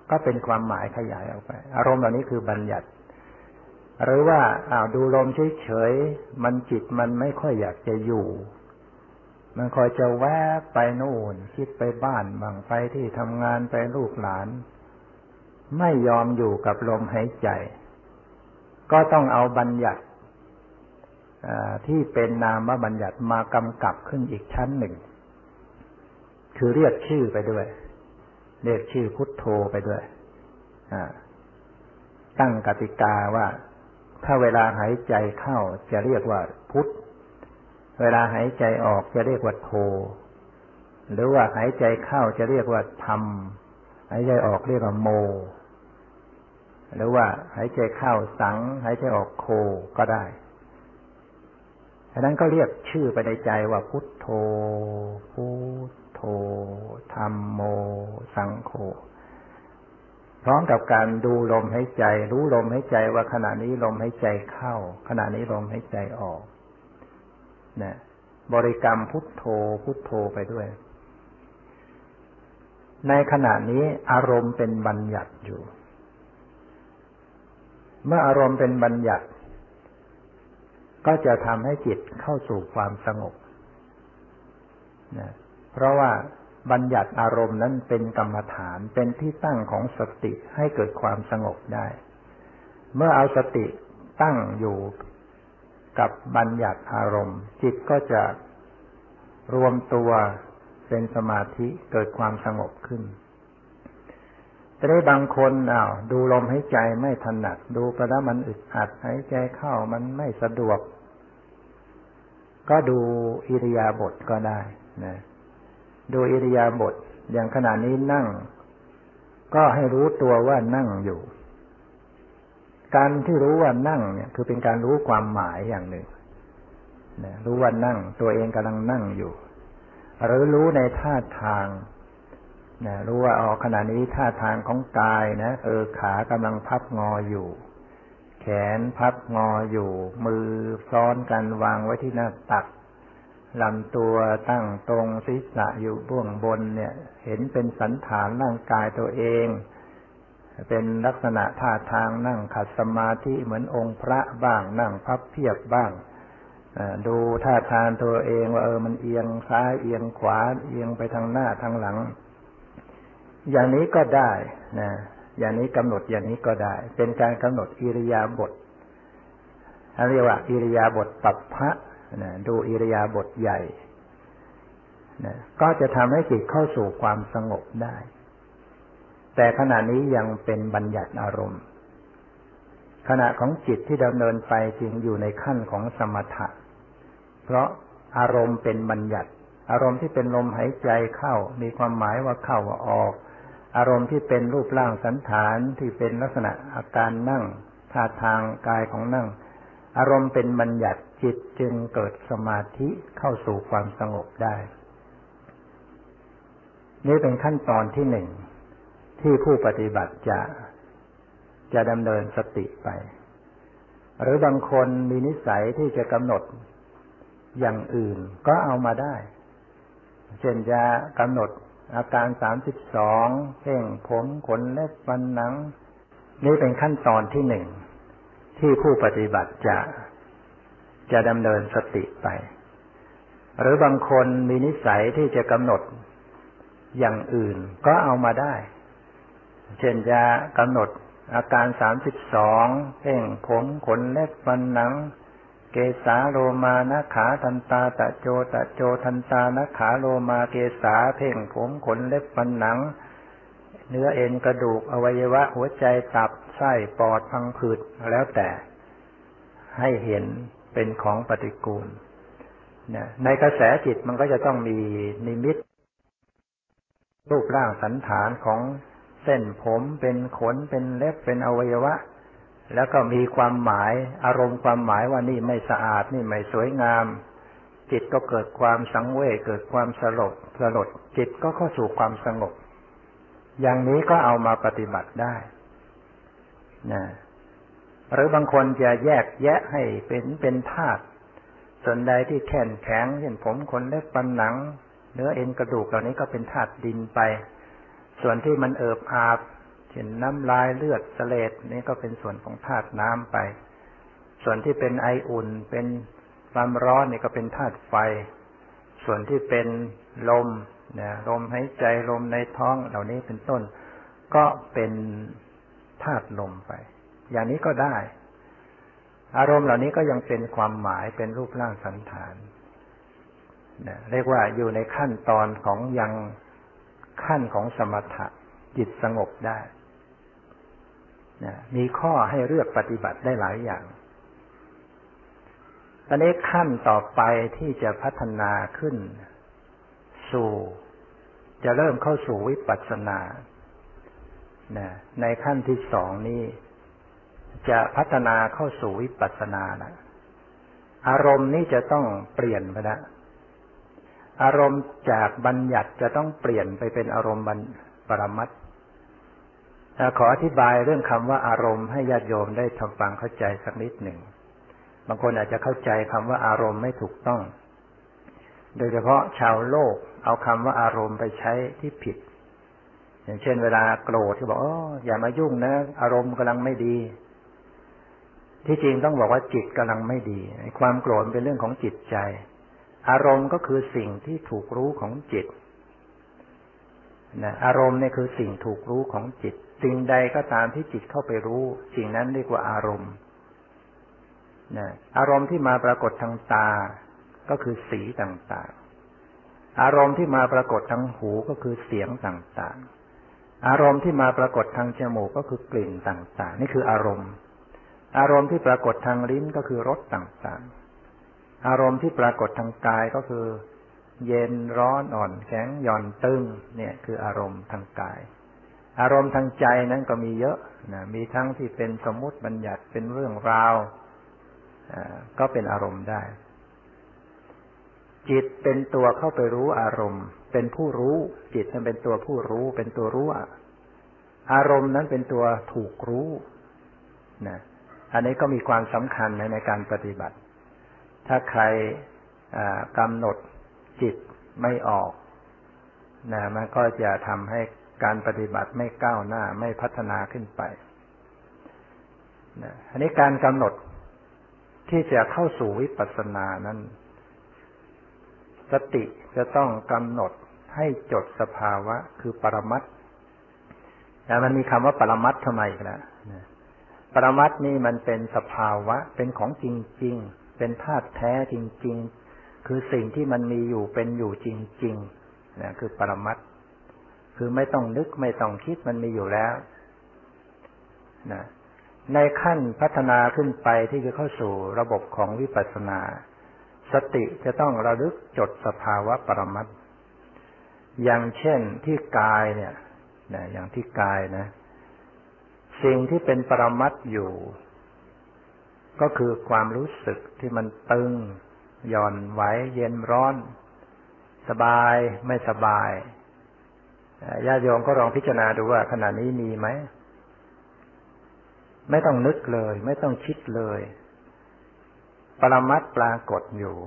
ก็เป็นความหมายขยายออกไป อารมณ์เหล่านี้คือบัญญัติ หรือว่าอ้าวดูลมเฉยๆมันจิตมันไม่ค่อยอยากจะอยู่ มันคอยจะแวบไปโน่น คิดไปบ้านบางไปที่ทำงานไปลูกหลาน ไม่ยอมอยู่กับลมหายใจ ก็ต้องเอาบัญญัติที่เป็นนามบัญญัติมากำกับขึ้นอีกชั้นหนึ่ง คือเรียกชื่อไปด้วย เรียกชื่อพุทโธไปด้วยตั้งกติกาว่า ถ้าเวลาหายใจเข้าจะเรียกว่าพุทธเวลาหายใจออกจะเรียกว่าโท หรือว่าหายใจเข้าจะเรียกว่าธรรม หายใจออกเรียกว่าโม หรือว่าหายใจเข้าสัง หายใจออกโคก็ได้ฉะนั้นก็เรียกชื่อไปในใจว่าพุทโธพุท โธธรรมโม สังโฆพร้อมกับการดูลมหายใจ รู้ลมหายใจว่าขณะนี้ลมหายใจเข้า ขณะนี้ลมหายใจออกนะบริกรรมพุทโธพุทโธไปด้วย ในขณะนี้อารมณ์เป็นบัญญัติอยู่ เมื่ออารมณ์เป็นบัญญัติ ก็จะทำให้จิตเข้าสู่ความสงบนะ เพราะว่าบัญญัติอารมณ์นั้นเป็นกรรมฐานเป็นที่ตั้งของสติให้เกิดความสงบได้ เมื่อเอาสติตั้งอยู่กับบัญญัติอารมณ์ จิตก็จะรวมตัวเป็นสมาธิเกิดความสงบขึ้นแต่ได้บางคนอ้าวดูลมหายใจไม่ถนัด ดูไปแล้วมันอึดอัดหายใจเข้ามันไม่สะดวก ก็ดูอิริยาบถก็ได้นะ ดูอิริยาบถอย่างขณะนี้นั่ง ก็ให้รู้ตัวว่านั่งอยู่ การที่รู้ว่านั่งเนี่ย คือเป็นการรู้ความหมายอย่างหนึ่งนะรู้ว่านั่ง ตัวเองกำลังนั่งอยู่ หรือรู้ในท่าทางนะรู้ว่าอ๋อขณะนี้ท่าทางของกายนะเออขากำลังพับงออยู่ แขนพับงออยู่ มือซ้อนกันวางไว้ที่หน้าตัก ลำตัวตั้งตรงศีรษะอยู่เบื้องบนเนี่ย เห็นเป็นสันฐานร่างกายตัวเอง เป็นลักษณะท่าทางนั่งขัดสมาธิเหมือนองค์พระบ้างนั่งพับเพียบบ้างดูท่าทางตัวเองว่าเออมันเอียงซ้ายเอียงขวาเอียงไปทางหน้าทางหลัง อย่างนี้ก็ได้นะอย่างนี้กำหนดอย่างนี้ก็ได้ เป็นการกำหนดอิริยาบถเรียกว่าอิริยาบถปัปพะ นะดูอิริยาบถใหญ่นะก็จะทำให้จิตเข้าสู่ความสงบได้ แต่ขณะนี้ยังเป็นบัญญัติอารมณ์ ขณะของจิตที่ดำเนินไปจึงอยู่ในขั้นของสมถะ เพราะอารมณ์เป็นบัญญัติ อารมณ์ที่เป็นลมหายใจเข้า มีความหมายว่าเข้าว่าออก อารมณ์ที่เป็นรูปร่างสันฐานที่เป็นลักษณะอาการนั่งท่าทางกายของนั่ง อารมณ์เป็นบัญญัติ จิตจึงเกิดสมาธิเข้าสู่ความสงบได้ นี่เป็นขั้นตอนที่หนึ่งที่ผู้ปฏิบัติจะจะดำเนินสติไป หรือบางคนมีนิสัยที่จะกำหนดอย่างอื่นก็เอามาได้ เช่นจะกำหนดอาการสามสิบสองเพ่งผมขนเล็บฟันหนัง นี่เป็นขั้นตอนที่หนึ่งที่ผู้ปฏิบัติจะ จะดำเนินสติไป หรือบางคนมีนิสัยที่จะกำหนดอย่างอื่นก็เอามาได้ เช่นจะกำหนดอาการสามสิบสองเพ่งผมขนเล็บฟันหนัง เกสาโลมานะขาทันตาตะโจตะโจทันตานะขาโลมาเกสาเพ่งผมขนเล็บฟันหนัง เนื้อเอ็นกระดูกอวัยวะหัวใจตับไส้ปอดพังผืดแล้วแต่ให้เห็น เป็นของปฏิกูลในกระแสจิตมันก็จะต้องมีนิมิต รูปร่างสันฐานของเส้นผมเป็นขนเป็นเล็บเป็นอวัยวะ แล้วก็มีความหมายอารมณ์ความหมายว่านี่ไม่สะอาดนี่ไม่สวยงาม จิตก็เกิดความสังเวชเกิดความสลดสลดจิตก็เข้าสู่ความสงบ อย่างนี้ก็เอามาปฏิบัติได้นะ หรือบางคนจะแยกแยะให้เป็นเป็นธาตุส่วนใดที่แข็งแข็งเช่นผมขนเล็บปันหนัง เนื้อเอ็นกระดูกเหล่านี้ก็เป็นธาตุดินไป ส่วนที่มันเอิบอาบเช่นน้ำลายเลือดสเลดนี่ก็เป็นส่วนของธาตุน้ำไป ส่วนที่เป็นไออุ่นเป็นความร้อนนี่ก็เป็นธาตุไฟ ส่วนที่เป็นลมเนี่ยลมหายใจลมในท้องเหล่านี้เป็นต้น ก็เป็นธาตุลมไป อย่างนี้ก็ได้ อารมณ์เหล่านี้ก็ยังเป็นความหมายเป็นรูปร่างสันฐานเรียกว่าอยู่ในขั้นตอนของยังขั้นของสมถะจิตสงบได้มีข้อให้เลือกปฏิบัติได้หลายอย่าง ตอนนี้ขั้นต่อไปที่จะพัฒนาขึ้น สู่ จะเริ่มเข้าสู่วิปัสสนาในขั้นที่สองนี้ จะพัฒนาเข้าสู่วิปัสสนานะอารมณ์นี้จะต้องเปลี่ยนไปแล้วอารมณ์จากบัญญัติจะต้องเปลี่ยนไปเป็นอารมณ์บัญปรมัตขออธิบายเรื่องคำว่าอารมณ์ให้ญาติโยมได้ทำฟังเข้าใจสักนิดหนึ่ง บางคนอาจจะเข้าใจคำว่าอารมณ์ไม่ถูกต้อง โดยเฉพาะชาวโลกเอาคำว่าอารมณ์ไปใช้ที่ผิด อย่างเช่น เวลาโกรธที่บอกอ๋ออย่ามายุ่งนะ อารมณ์กำลังไม่ดี ที่จริงต้องบอกว่าจิตกำลังไม่ดีความโกรธเป็นเรื่องของจิตใจ อารมณ์ก็คือสิ่งที่ถูกรู้ของจิตนะอารมณ์เนี่ยคือสิ่งถูกรู้ของจิต สิ่งใดก็ตามที่จิตเข้าไปรู้ สิ่งนั้นเรียกว่าอารมณ์นะอารมณ์ที่มาปรากฏทางตา ก็คือสีต่างๆ อารมณ์ที่มาปรากฏทางหูก็คือเสียงต่างๆ อารมณ์ที่มาปรากฏทางจมูกก็คือกลิ่นต่างๆ นี่คืออารมณ์ อารมณ์ที่ปรากฏทางลิ้นก็คือรสต่างๆ อารมณ์ที่ปรากฏทางกายก็คือ เย็นร้อนอ่อนแข็งหย่อนตึงเนี่ยคืออารมณ์ทางกาย อารมณ์ทางใจนั้นก็มีเยอะนะมีทั้งที่เป็นสมมติบัญญัติเป็นเรื่องราวก็เป็นอารมณ์ได้ จิตเป็นตัวเข้าไปรู้อารมณ์ เป็นผู้รู้ จิตนั้นเป็นตัวผู้รู้ เป็นตัวรู้อารมณ์นั้นเป็นตัวถูกรู้นะ อันนี้ก็มีความสำคัญในการปฏิบัติ ถ้าใครกำหนดจิตไม่ออกนะมันก็จะทำให้การปฏิบัติไม่ก้าวหน้าไม่พัฒนาขึ้นไปนะอันนี้การกำหนดที่จะเข้าสู่วิปัสสนานั้น สติจะต้องกำหนดให้จดสภาวะคือปรมัตแต่มันมีคำว่าปรมัตทำไมกันนะ ปรมัตนี่มันเป็นสภาวะ เป็นของจริง ๆ เป็นธาตุแท้จริง ๆ คือสิ่งที่มันมีอยู่เป็นอยู่จริงๆนะคือปรมัตคือไม่ต้องนึกไม่ต้องคิดมันมีอยู่แล้วนะในขั้นพัฒนาขึ้นไปที่จะเข้าสู่ระบบของวิปัสสนา สติจะต้องระลึกจดสภาวะปรมัตอย่างเช่นที่กายเนี่ยนะอย่างที่กายนะ สิ่งที่เป็นปรมัตอยู่ ก็คือความรู้สึกที่มันตึงหย่อนไหวเย็นร้อน สบายไม่สบายญาติโยมก็ลองพิจารณาดูว่าขณะนี้มีไหม ไม่ต้องนึกเลย ไม่ต้องคิดเลย ปรมัดปรากฏอยู่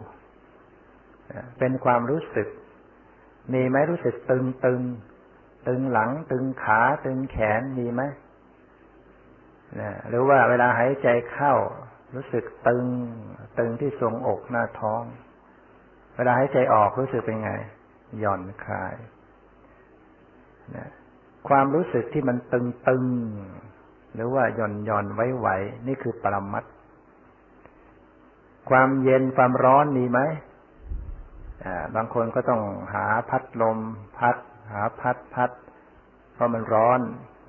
เป็นความรู้สึก มีไหมรู้สึกตึงตึงตึงหลัง ตึงขา ตึงแขนมีไหม นะหรือว่าเวลาหายใจเข้า รู้สึกตึง ตึงที่ทรงอกหน้าท้อง เวลาหายใจออกรู้สึกเป็นไง หย่อนคลายนะความรู้สึกที่มันตึงตึงหรือว่าหย่อนหย่อนไว้ไหวนี่คือปรมัตความเย็นความร้อนมีไหมบางคนก็ต้องหาพัดลม พัด หาพัดพัด เพราะมันร้อน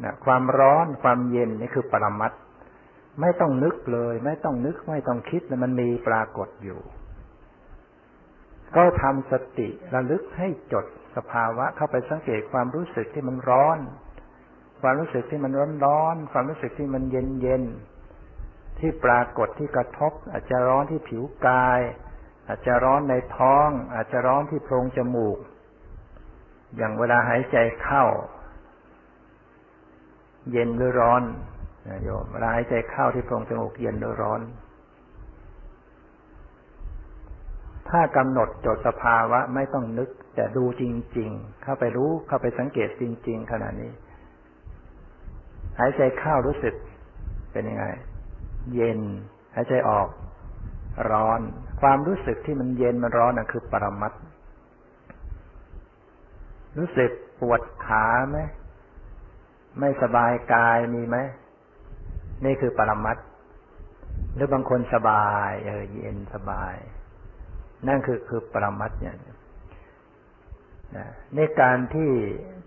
นะความร้อนความเย็นนี่คือปรมัตไม่ต้องนึกเลย ไม่ต้องนึกไม่ต้องคิดมันมีปรากฏอยู่ ก็ทำสติระลึกให้จดสภาวะ เข้าไปสังเกตความรู้สึกที่มันร้อน ความรู้สึกที่มันร้อนร้อน ความรู้สึกที่มันเย็นเย็นที่ปรากฏที่กระทบ อาจจะร้อนที่ผิวกาย อาจจะร้อนในท้อง อาจจะร้อนที่โพรงจมูก อย่างเวลาหายใจเข้า เย็นหรือร้อนโยมเวลาหายใจเข้าที่โพรงจมูกเย็นหรือร้อน ถ้ากำหนดจดสภาวะไม่ต้องนึก แต่ดูจริง ๆ เข้าไปรู้เข้าไปสังเกตจริง ๆ ขณะนี้ หายใจเข้ารู้สึกเป็นยังไง เย็น หายใจออก ร้อน ความรู้สึกที่มันเย็นมันร้อนนั่นคือปรมัตรู้สึกปวดขาไหม ไม่สบายกายมีไหมนี่คือปรมัตหรือบางคนสบาย เออเย็นสบาย นั่นคือคือปรมัตเนี่ยในการที่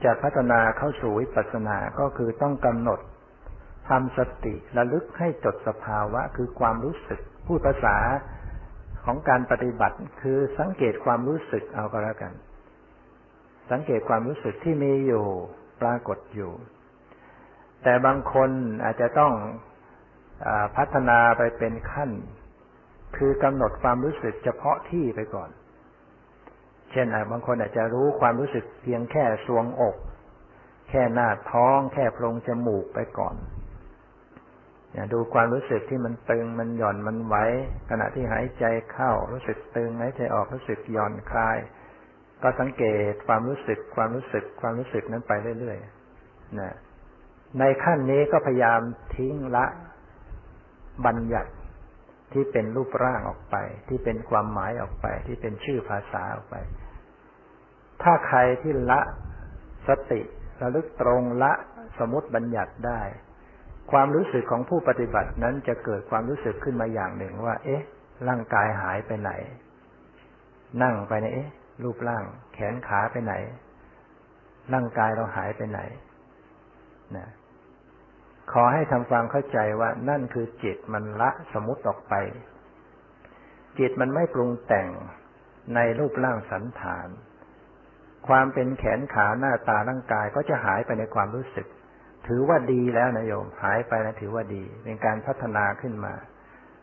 จะพัฒนาเข้าสู่วิปัสสนาก็คือต้องกำหนดทำสติระลึกให้จดสภาวะ คือความรู้สึก พูดภาษาของการปฏิบัติ คือสังเกตความรู้สึกเอาก็แล้วกัน สังเกตความรู้สึกที่มีอยู่ปรากฏอยู่ แต่บางคนอาจจะต้องอพัฒนาไปเป็นขั้น คือกำหนดความรู้สึกเฉพาะที่ไปก่อน เช่นบางคนอาจจะรู้ความรู้สึกเพียงแค่สวงอก แค่หน้าท้อง แค่โพรงจมูกไปก่อนดูความรู้สึกที่มันตึงมันหย่อนมันไหวขณะที่หายใจเข้ารู้สึกตึงหายใจออกรู้สึกหย่อนคลาย ก็สังเกตความรู้สึกความรู้สึกความรู้สึกนั้นไปเรื่อยๆนะ ในขั้นนี้ก็พยายามทิ้งละบัญญัติที่เป็นรูปร่างออกไป ที่เป็นความหมายออกไป ที่เป็นชื่อภาษาออกไป ถ้าใครที่ละสติระลึกตรงละสมมติบัญญัติได้ ความรู้สึกของผู้ปฏิบัตินั้นจะเกิดความรู้สึกขึ้นมาอย่างหนึ่งว่า เอ๊ะ ร่างกายหายไปไหน นั่งไปในเอ๊ะรูปร่าง แขนขาไปไหน ร่างกายเราหายไปไหน นะขอให้ทำความเข้าใจว่านั่นคือจิตมันละสมมติออกไป จิตมันไม่ปรุงแต่งในรูปร่างสันฐาน ความเป็นแขนขาหน้าตาร่างกายก็จะหายไปในความรู้สึก ถือว่าดีแล้วนะโยม หายไปนะถือว่าดี เป็นการพัฒนาขึ้นมา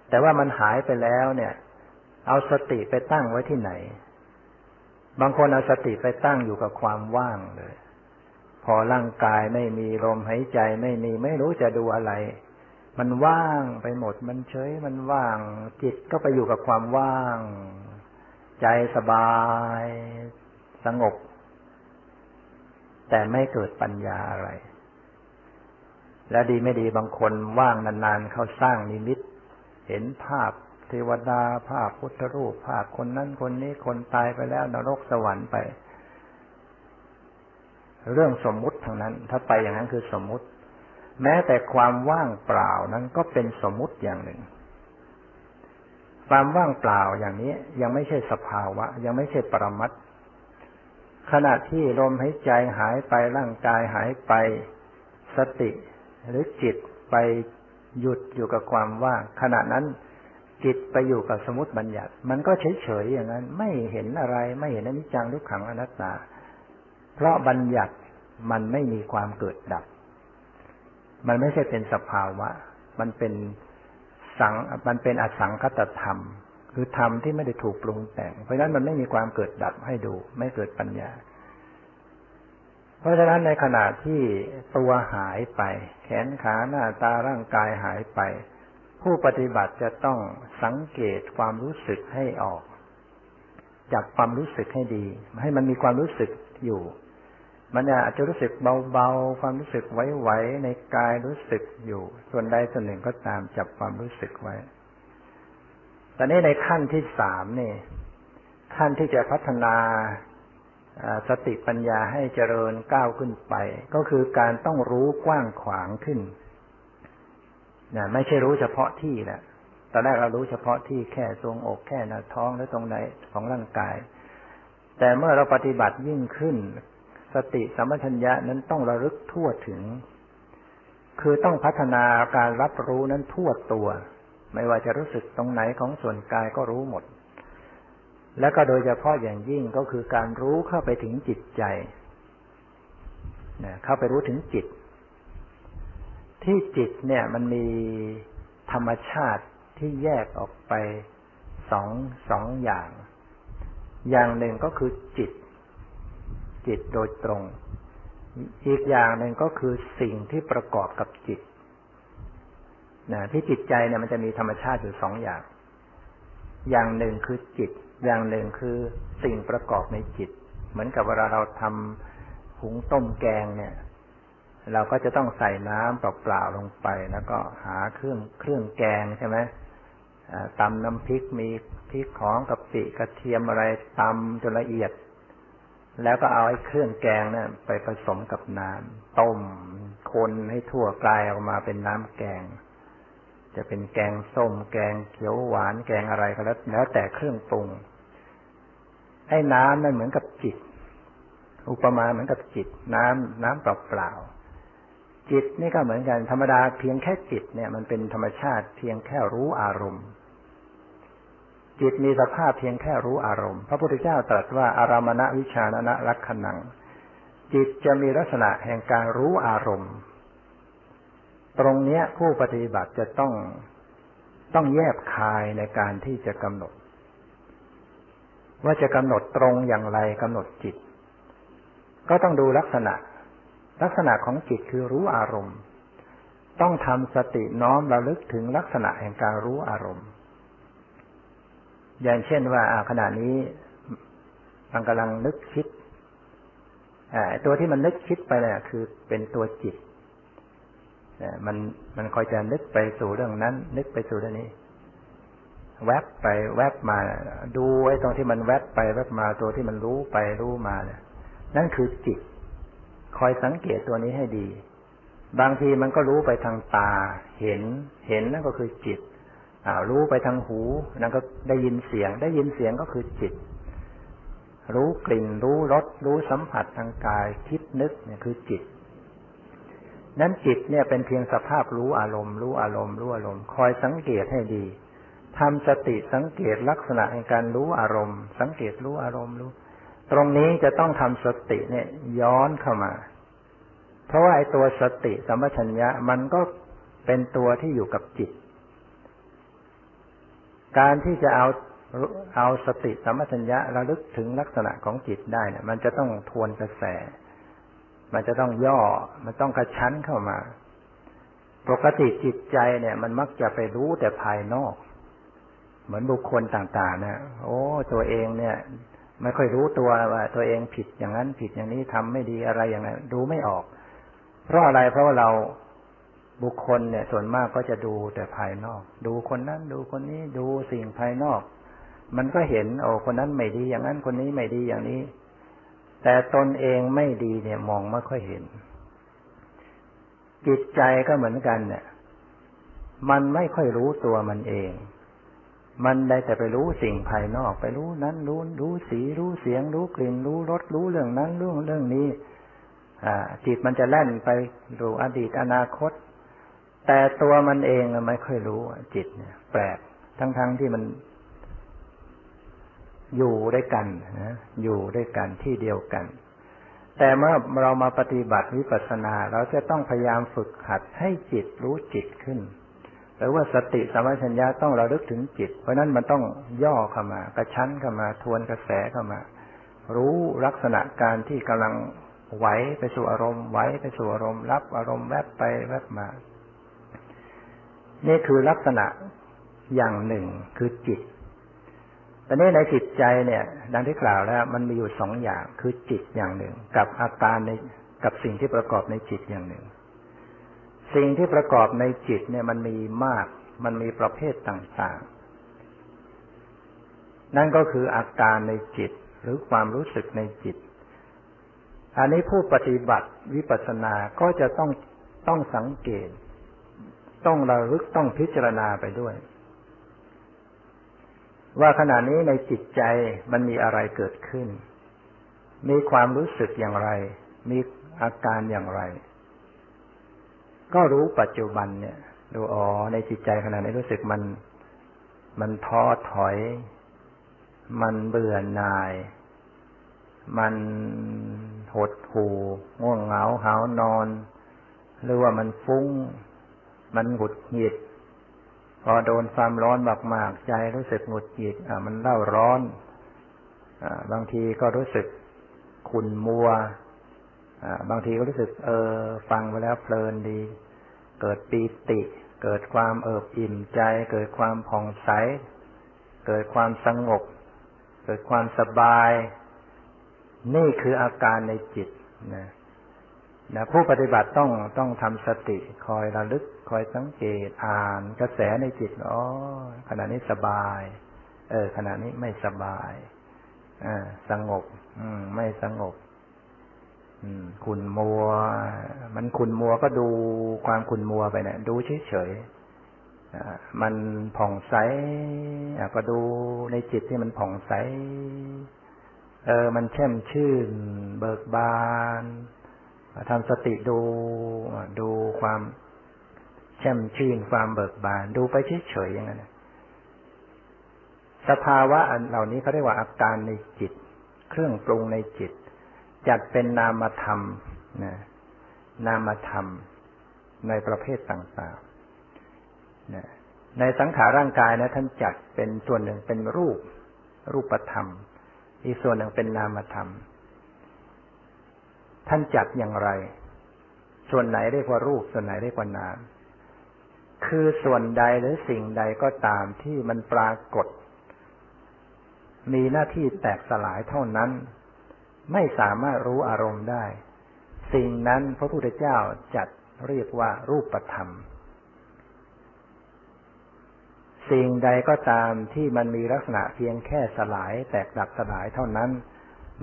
แต่ว่ามันหายไปแล้วเนี่ย เอาสติไปตั้งไว้ที่ไหน บางคนเอาสติไปตั้งอยู่กับความว่างเลย พอร่างกายไม่มีลมหายใจไม่มีไม่รู้จะดูอะไร มันว่างไปหมด มันเฉยมันว่าง จิตก็ไปอยู่กับความว่าง ใจสบาย สงบ แต่ไม่เกิดปัญญาอะไร และดีไม่ดีบางคนว่างนานๆเขาสร้างนิมิต เห็นภาพเทวดาภาพพุทธรูป ภาพคนนั้นคนนี้คนตายไปแล้วนรกสวรรค์ไป เรื่องสมมุติทางนั้น ถ้าไปอย่างนั้นคือสมมุติ แม้แต่ความว่างเปล่านั้นก็เป็นสมมุติอย่างหนึ่ง ความว่างเปล่าอย่างนี้ยังไม่ใช่สภาวะ ยังไม่ใช่ปรมัตขณะที่ลมหายใจหายไปร่างกายหายไปสติหรือจิตไปหยุดอยู่กับความว่าง ขณะนั้นจิตไปอยู่กับสมุติบัญญัติ มันก็เฉยๆอย่างนั้น ไม่เห็นอะไร ไม่เห็นอนิจจังทุกขังอนัตตา เพราะบัญญัติมันไม่มีความเกิดดับ มันไม่ใช่เป็นสภาวะ มันเป็นสัง มันเป็นอสังคตธรรม คือธรรมที่ไม่ได้ถูกปรุงแต่ง เพราะฉะนั้นมันไม่มีความเกิดดับให้ดู ไม่เกิดปัญญา เพราะฉะนั้นในขณะที่ตัวหายไป แขนขาหน้าตาร่างกายหายไป ผู้ปฏิบัติจะต้องสังเกตความรู้สึกให้ออกจับความรู้สึกให้ดี ให้มันมีความรู้สึกอยู่ มันอาจจะรู้สึกเบาๆ ความรู้สึกไหวๆในกายรู้สึกอยู่ ส่วนใดส่วนหนึ่งก็ตามจับความรู้สึกไว้ ตอนนี้ในขั้นที่สามนี่ ขั้นที่จะพัฒนาสติปัญญาให้เจริญก้าวขึ้นไป ก็คือการต้องรู้กว้างขวางขึ้นนะไม่ใช่รู้เฉพาะที่แหละตอนแรกเรารู้เฉพาะที่แค่ทรงอกแค่หน้าท้องและตรงไหนของร่างกาย แต่เมื่อเราปฏิบัติยิ่งขึ้น สติสัมปชัญญะนั้นต้องระลึกทั่วถึง คือต้องพัฒนาการรับรู้นั้นทั่วตัว ไม่ว่าจะรู้สึกตรงไหนของส่วนกายก็รู้หมด และก็โดยเฉพาะอย่างยิ่งก็คือการรู้เข้าไปถึงจิตใจเข้าไปรู้ถึงจิต ที่จิตเนี่ยมันมีธรรมชาติที่แยกออกไปสองสองอย่าง อย่างหนึ่งก็คือจิต จิตโดยตรง อีกอย่างหนึ่งก็คือสิ่งที่ประกอบกับจิตนะที่จิตใจเนี่ยมันจะมีธรรมชาติอยู่สองอย่าง อย่างหนึ่งคือจิต อย่างหนึ่งคือสิ่งประกอบในจิต เหมือนกับเวลาเราทำหุงต้มแกงเนี่ย เราก็จะต้องใส่น้ำเปล่าๆลงไป แล้วก็หาเครื่องเครื่องแกงใช่ไหมตำน้ำพริกมีพริกของกะปิกระเทียมอะไรตำจนละเอียด แล้วก็เอาไอ้เครื่องแกงเนี่ยไปผสมกับน้ำต้ม คนให้ทั่วกลายออกมาเป็นน้ำแกง จะเป็นแกงส้ม แกงเขียวหวานแกงอะไรก็แล้ว แล้วแต่เครื่องปรุงไอ้น้ำนั่นเหมือนกับจิต อุปมาเหมือนกับจิต น้ำน้ำเปล่าๆจิตนี่ก็เหมือนกันธรรมดาเพียงแค่จิตเนี่ย มันเป็นธรรมชาติเพียงแค่รู้อารมณ์ จิตมีสภาพเพียงแค่รู้อารมณ์ พระพุทธเจ้าตรัสว่าอารามณวิชานะลักขณัง จิตจะมีลักษณะแห่งการรู้อารมณ์ ตรงเนี้ยผู้ปฏิบัติจะต้องต้องแยบคายในการที่จะกำหนด ว่าจะกำหนดตรงอย่างไรกำหนดจิต ก็ต้องดูลักษณะ ลักษณะของจิตคือรู้อารมณ์ ต้องทำสติน้อมระลึกถึงลักษณะแห่งการรู้อารมณ์ อย่างเช่นว่าขณะนี้มันกำลังนึกคิดตัวที่มันนึกคิดไปเนี่ยคือเป็นตัวจิตมันมันคอยจะนึกไปสู่เรื่องนั้น นึกไปสู่เรื่องนี้ แวบไปแวบมา ดูไอ้ตรงที่มันแวบไปแวบมาตัวที่มันรู้ไปรู้มาเนี่ยนั่นคือจิต คอยสังเกตตัวนี้ให้ดี บางทีมันก็รู้ไปทางตา เห็นเห็นนั่นก็คือจิต รู้ไปทางหูนั่นก็ได้ยินเสียง ได้ยินเสียงก็คือจิต รู้กลิ่น รู้รส รู้สัมผัสทางกาย คิดนึกเนี่ยคือจิต นั้นจิตเนี่ยเป็นเพียงสภาพรู้อารมณ์ รู้อารมณ์รู้อารมณ์ คอยสังเกตให้ดีทำสติสังเกตลักษณะในการรู้อารมณ์ สังเกตรู้อารมณ์รู้ ตรงนี้จะต้องทำสติเนี่ยย้อนเข้ามา เพราะว่าไอ้ตัวสติสัมปชัญญะมันก็เป็นตัวที่อยู่กับจิต การที่จะเอาเอาสติสัมปชัญญะระลึกถึงลักษณะของจิตได้เนี่ย มันจะต้องทวนกระแส มันจะต้องย่อ มันต้องกระชั้นเข้ามา ปกติจิตใจเนี่ย มันมักจะไปรู้แต่ภายนอก เหมือนบุคคลต่างๆนะโอ้ตัวเองเนี่ย ไม่ค่อยรู้ตัวว่า ตัวเองผิดอย่างนั้นผิดอย่างนี้ทำไม่ดีอะไรอย่างนั้นดูไม่ออก เพราะอะไรเพราะว่าเรา บุคคลเนี่ยส่วนมากก็จะดูแต่ภายนอก ดูคนนั้นดูคนนี้ดูสิ่งภายนอก มันก็เห็นโอ้คนนั้นไม่ดีอย่างนั้นคนนี้ไม่ดีอย่างนี้ แต่ตนเองไม่ดีเนี่ยมองไม่ค่อยเห็น จิตใจก็เหมือนกันเนี่ยมันไม่ค่อยรู้ตัวมันเอง มันได้แต่ไปรู้สิ่งภายนอก ไปรู้นั้นรู้รู้สีรู้เสียง รู้กลิ่นรู้รสรู้เรื่องนั้นเรู้เรื่องนี้อ่าจิตมันจะแล่นไปดูอดีตอนาคต แต่ตัวมันเองไม่ค่อยรู้จิตเนี่ย แปลกทั้งๆทที่มัน อยู่ด้วยกันนะอยู่ด้วยกันที่เดียวกัน แต่เมื่อเรามาปฏิบัติวิปัสสนา เราจะต้องพยายามฝึกหัดให้จิตรู้จิตขึ้นหรือว่าสติสมัชัญญาต้องเราลึกถึงจิต เพราะนั้นมันต้องย่อเข้ามากระชั้นเข้ามาทวนกระแสเข้ามา รู้ลักษณะการที่กำลังไหวไปสู่อารมณ์ไหวไปสู่อารมณ์รับอารมณ์แวบไปแวบมา นี่คือลักษณะอย่างหนึ่งคือจิตแตอนนี้ในจิตใจเนี่ย ดังที่กล่าวแล้ว มันมีอยู่สองอย่างคือจิตอย่างหนึ่ง กับอาการในกับสิ่งที่ประกอบในจิตอย่างหนึ่ง สิ่งที่ประกอบในจิตเนี่ยมันมีมาก มันมีประเภทต่างๆ นั่นก็คืออาการในจิตหรือความรู้สึกในจิต อันนี้ผู้ปฏิบัติวิปัสสนาก็จะต้องต้องสังเกต ต้องระลึกต้องพิจารณาไปด้วย ว่าขณะนี้ในจิตใจมันมีอะไรเกิดขึ้น มีความรู้สึกอย่างไร มีอาการอย่างไร ก็รู้ปัจจุบันเนี่ย ดูอ๋อในจิตใจขณะนี้รู้สึกมัน มันท้อถอย มันเบื่อหน่าย มันหดหู่ง่วงเหงาหานอน หรือว่ามันฟุ้ง มันหงุดหงิด พอโดนความร้อนมากๆใจรู้สึกหงุดหงิดอ่ามันเล่าร้อนอบางทีก็รู้สึกขุ่นมัวบางทีก็รู้สึกเออ ฟังไปแล้วเพลินดี เกิดปีติ เกิดความเอิบอิ่มใจ เกิดความผ่องใส เกิดความสงบ เกิดความสบาย นี่คืออาการในจิตนะนะผู้ปฏิบัติต้องต้องทำสติคอยระลึก คอยสังเกตอ่าน กระแสในจิตอ๋อขณะนี้สบาย เออ ขณะนี้ไม่สบายอ่าสงบ อืม ไม่สงบ อืมขุนมัว มันขุนมัวก็ดูความขุนมัวไปเนะี่ยดูเฉยๆมันผ่องใสก็ดูในจิตที่มันผ่องใสเออ มันแช่มชื่น เบิกบานทำสติดู ดูความ แช่มชื่นความเบิกบาน ดูไปเฉยๆอย่างนั้นสภาวะอันเหล่านี้เขาเรียกว่าอาการในจิต เครื่องปรุงในจิต จัดเป็นนามธรรมนะนามธรรมในประเภทต่างๆนะในสังขารร่างกายนะท่านจัดเป็นส่วนหนึ่งเป็นรูป รูปธรรม อีกส่วนหนึ่งเป็นนามธรรม ท่านจัดอย่างไร ส่วนไหนเรียกว่ารูป ส่วนไหนเรียกว่านาม คือส่วนใดหรือสิ่งใดก็ตามที่มันปรากฏ มีหน้าที่แตกสลายเท่านั้น ไม่สามารถรู้อารมณ์ได้ สิ่งนั้นพระพุทธเจ้าจัดเรียกว่ารูปธรรม สิ่งใดก็ตามที่มันมีลักษณะเพียงแค่สลาย แตกดับสลายเท่านั้น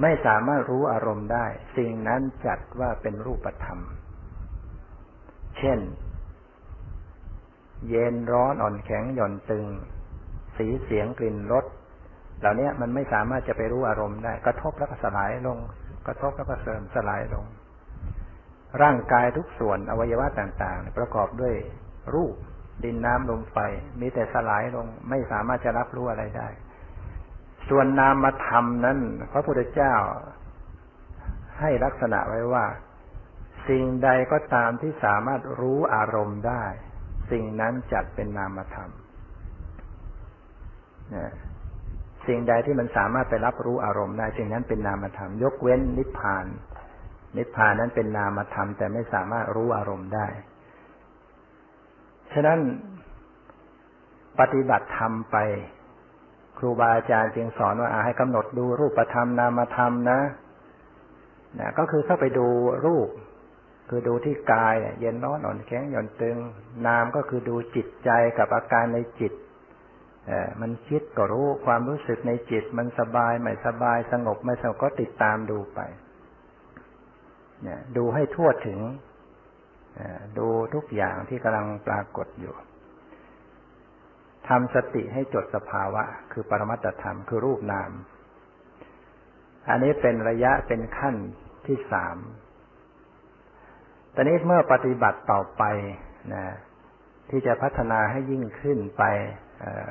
ไม่สามารถรู้อารมณ์ได้ สิ่งนั้นจัดว่าเป็นรูปธรรม เช่น เย็นร้อนอ่อนแข็งหย่อนตึง สีเสียงกลิ่นรสเหล่านี้มันไม่สามารถจะไปรู้อารมณ์ได้ กระทบแล้วก็สลายลง กระทบแล้วก็เสริมสลายลง ร่างกายทุกส่วนอวัยวะต่างๆ ประกอบด้วยรูปดินน้ำลมไฟ มีแต่สลายลง ไม่สามารถจะรับรู้อะไรได้ ส่วนนามธรรมนั้น พระพุทธเจ้าให้ลักษณะไว้ว่า สิ่งใดก็ตามที่สามารถรู้อารมณ์ได้ สิ่งนั้นจัดเป็นนามธรรมสิ่งใดที่มันสามารถไปรับรู้อารมณ์ได้สิ่งนั้นเป็นนามธรรม ยกเว้นนิพพาน นิพพานนั้นเป็นนามธรรม แต่ไม่สามารถรู้อารมณ์ได้ ฉะนั้นปฏิบัติธรรมไป ครูบาอาจารย์จึงสอนว่าให้กำหนดดูรูปธรรมนามธรรมนะนะ ก็คือเข้าไปดูรูป คือดูที่กายเย็นร้อนอ่อนแข็งหย่อนตึง นามก็คือดูจิตใจกับอาการในจิตมันคิดก็รู้ความรู้สึกในจิต มันสบายไม่สบายสงบไม่สงบก็ติดตามดูไปเนี่ยดูให้ทั่วถึงดูทุกอย่างที่กำลังปรากฏอยู่ทำสติให้จดสภาวะ คือปรมัตธรรมคือรูปนาม อันนี้เป็นระยะเป็นขั้นที่สาม ตอนนี้เมื่อปฏิบัติต่อไปนะที่จะพัฒนาให้ยิ่งขึ้นไป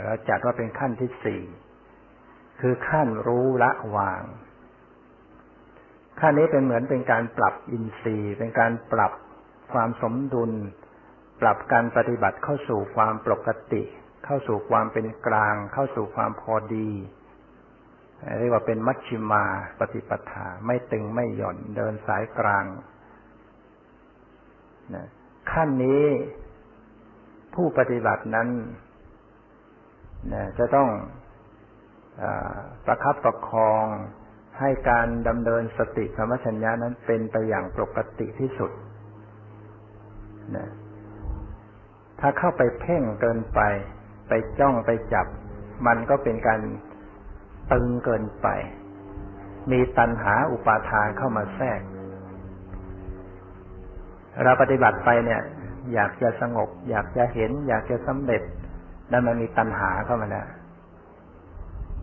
เราจัดว่าเป็นขั้นที่สี่คือขั้นรู้ละวาง ขั้นนี้เป็นเหมือนเป็นการปรับอินทรีย์ เป็นการปรับความสมดุล ปรับการปฏิบัติเข้าสู่ความปกติ เข้าสู่ความเป็นกลาง เข้าสู่ความพอดีเรียกว่าเป็นมัชชิมาปฏิปทา ไม่ตึงไม่หย่อนเดินสายกลาง นะขั้นนี้ผู้ปฏิบัตินั้นนะจะต้องประคับประคองให้การดำเนินสติสมัชัญญานั้นเป็นไปอย่างปกติที่สุดนะถ้าเข้าไปเพ่งเกินไป ไปจ้องไปจับ มันก็เป็นการตึงเกินไป มีตัณหาอุปาทานเข้ามาแทรก เราปฏิบัติไปเนี่ย อยากจะสงบ อยากจะเห็น อยากจะสำเร็จนั่นมันมีตัณหาเข้ามาแล้ว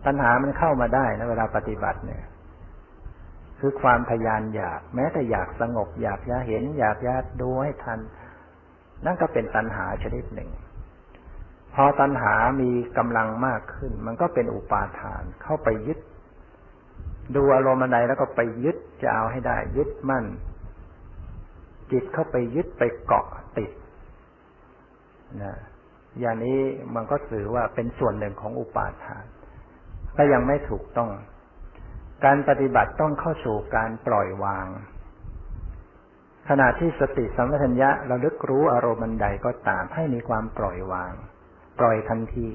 ตัณหามันเข้ามาได้นะเวลาปฏิบัติเนี่ย คือความทยานอยาก แม้แต่อยากสงบ อยากจะเห็น อยากจะดูให้ทัน นั่นก็เป็นตัณหาชนิดหนึ่ง พอตัณหามีกำลังมากขึ้น มันก็เป็นอุปาทานเข้าไปยึด ดูอารมณ์ใดแล้วก็ไปยึดจะเอาให้ได้ ยึดมั่น จิตเข้าไปยึดไปเกาะติดนะอย่างนี้มันก็ถือว่าเป็นส่วนหนึ่งของอุปาทาน ก็ยังไม่ถูกต้อง การปฏิบัติต้องเข้าสู่การปล่อยวาง ขณะที่สติสัมปชัญญะระลึกรู้อารมณ์ใดก็ตามให้มีความปล่อยวาง ปล่อยทันที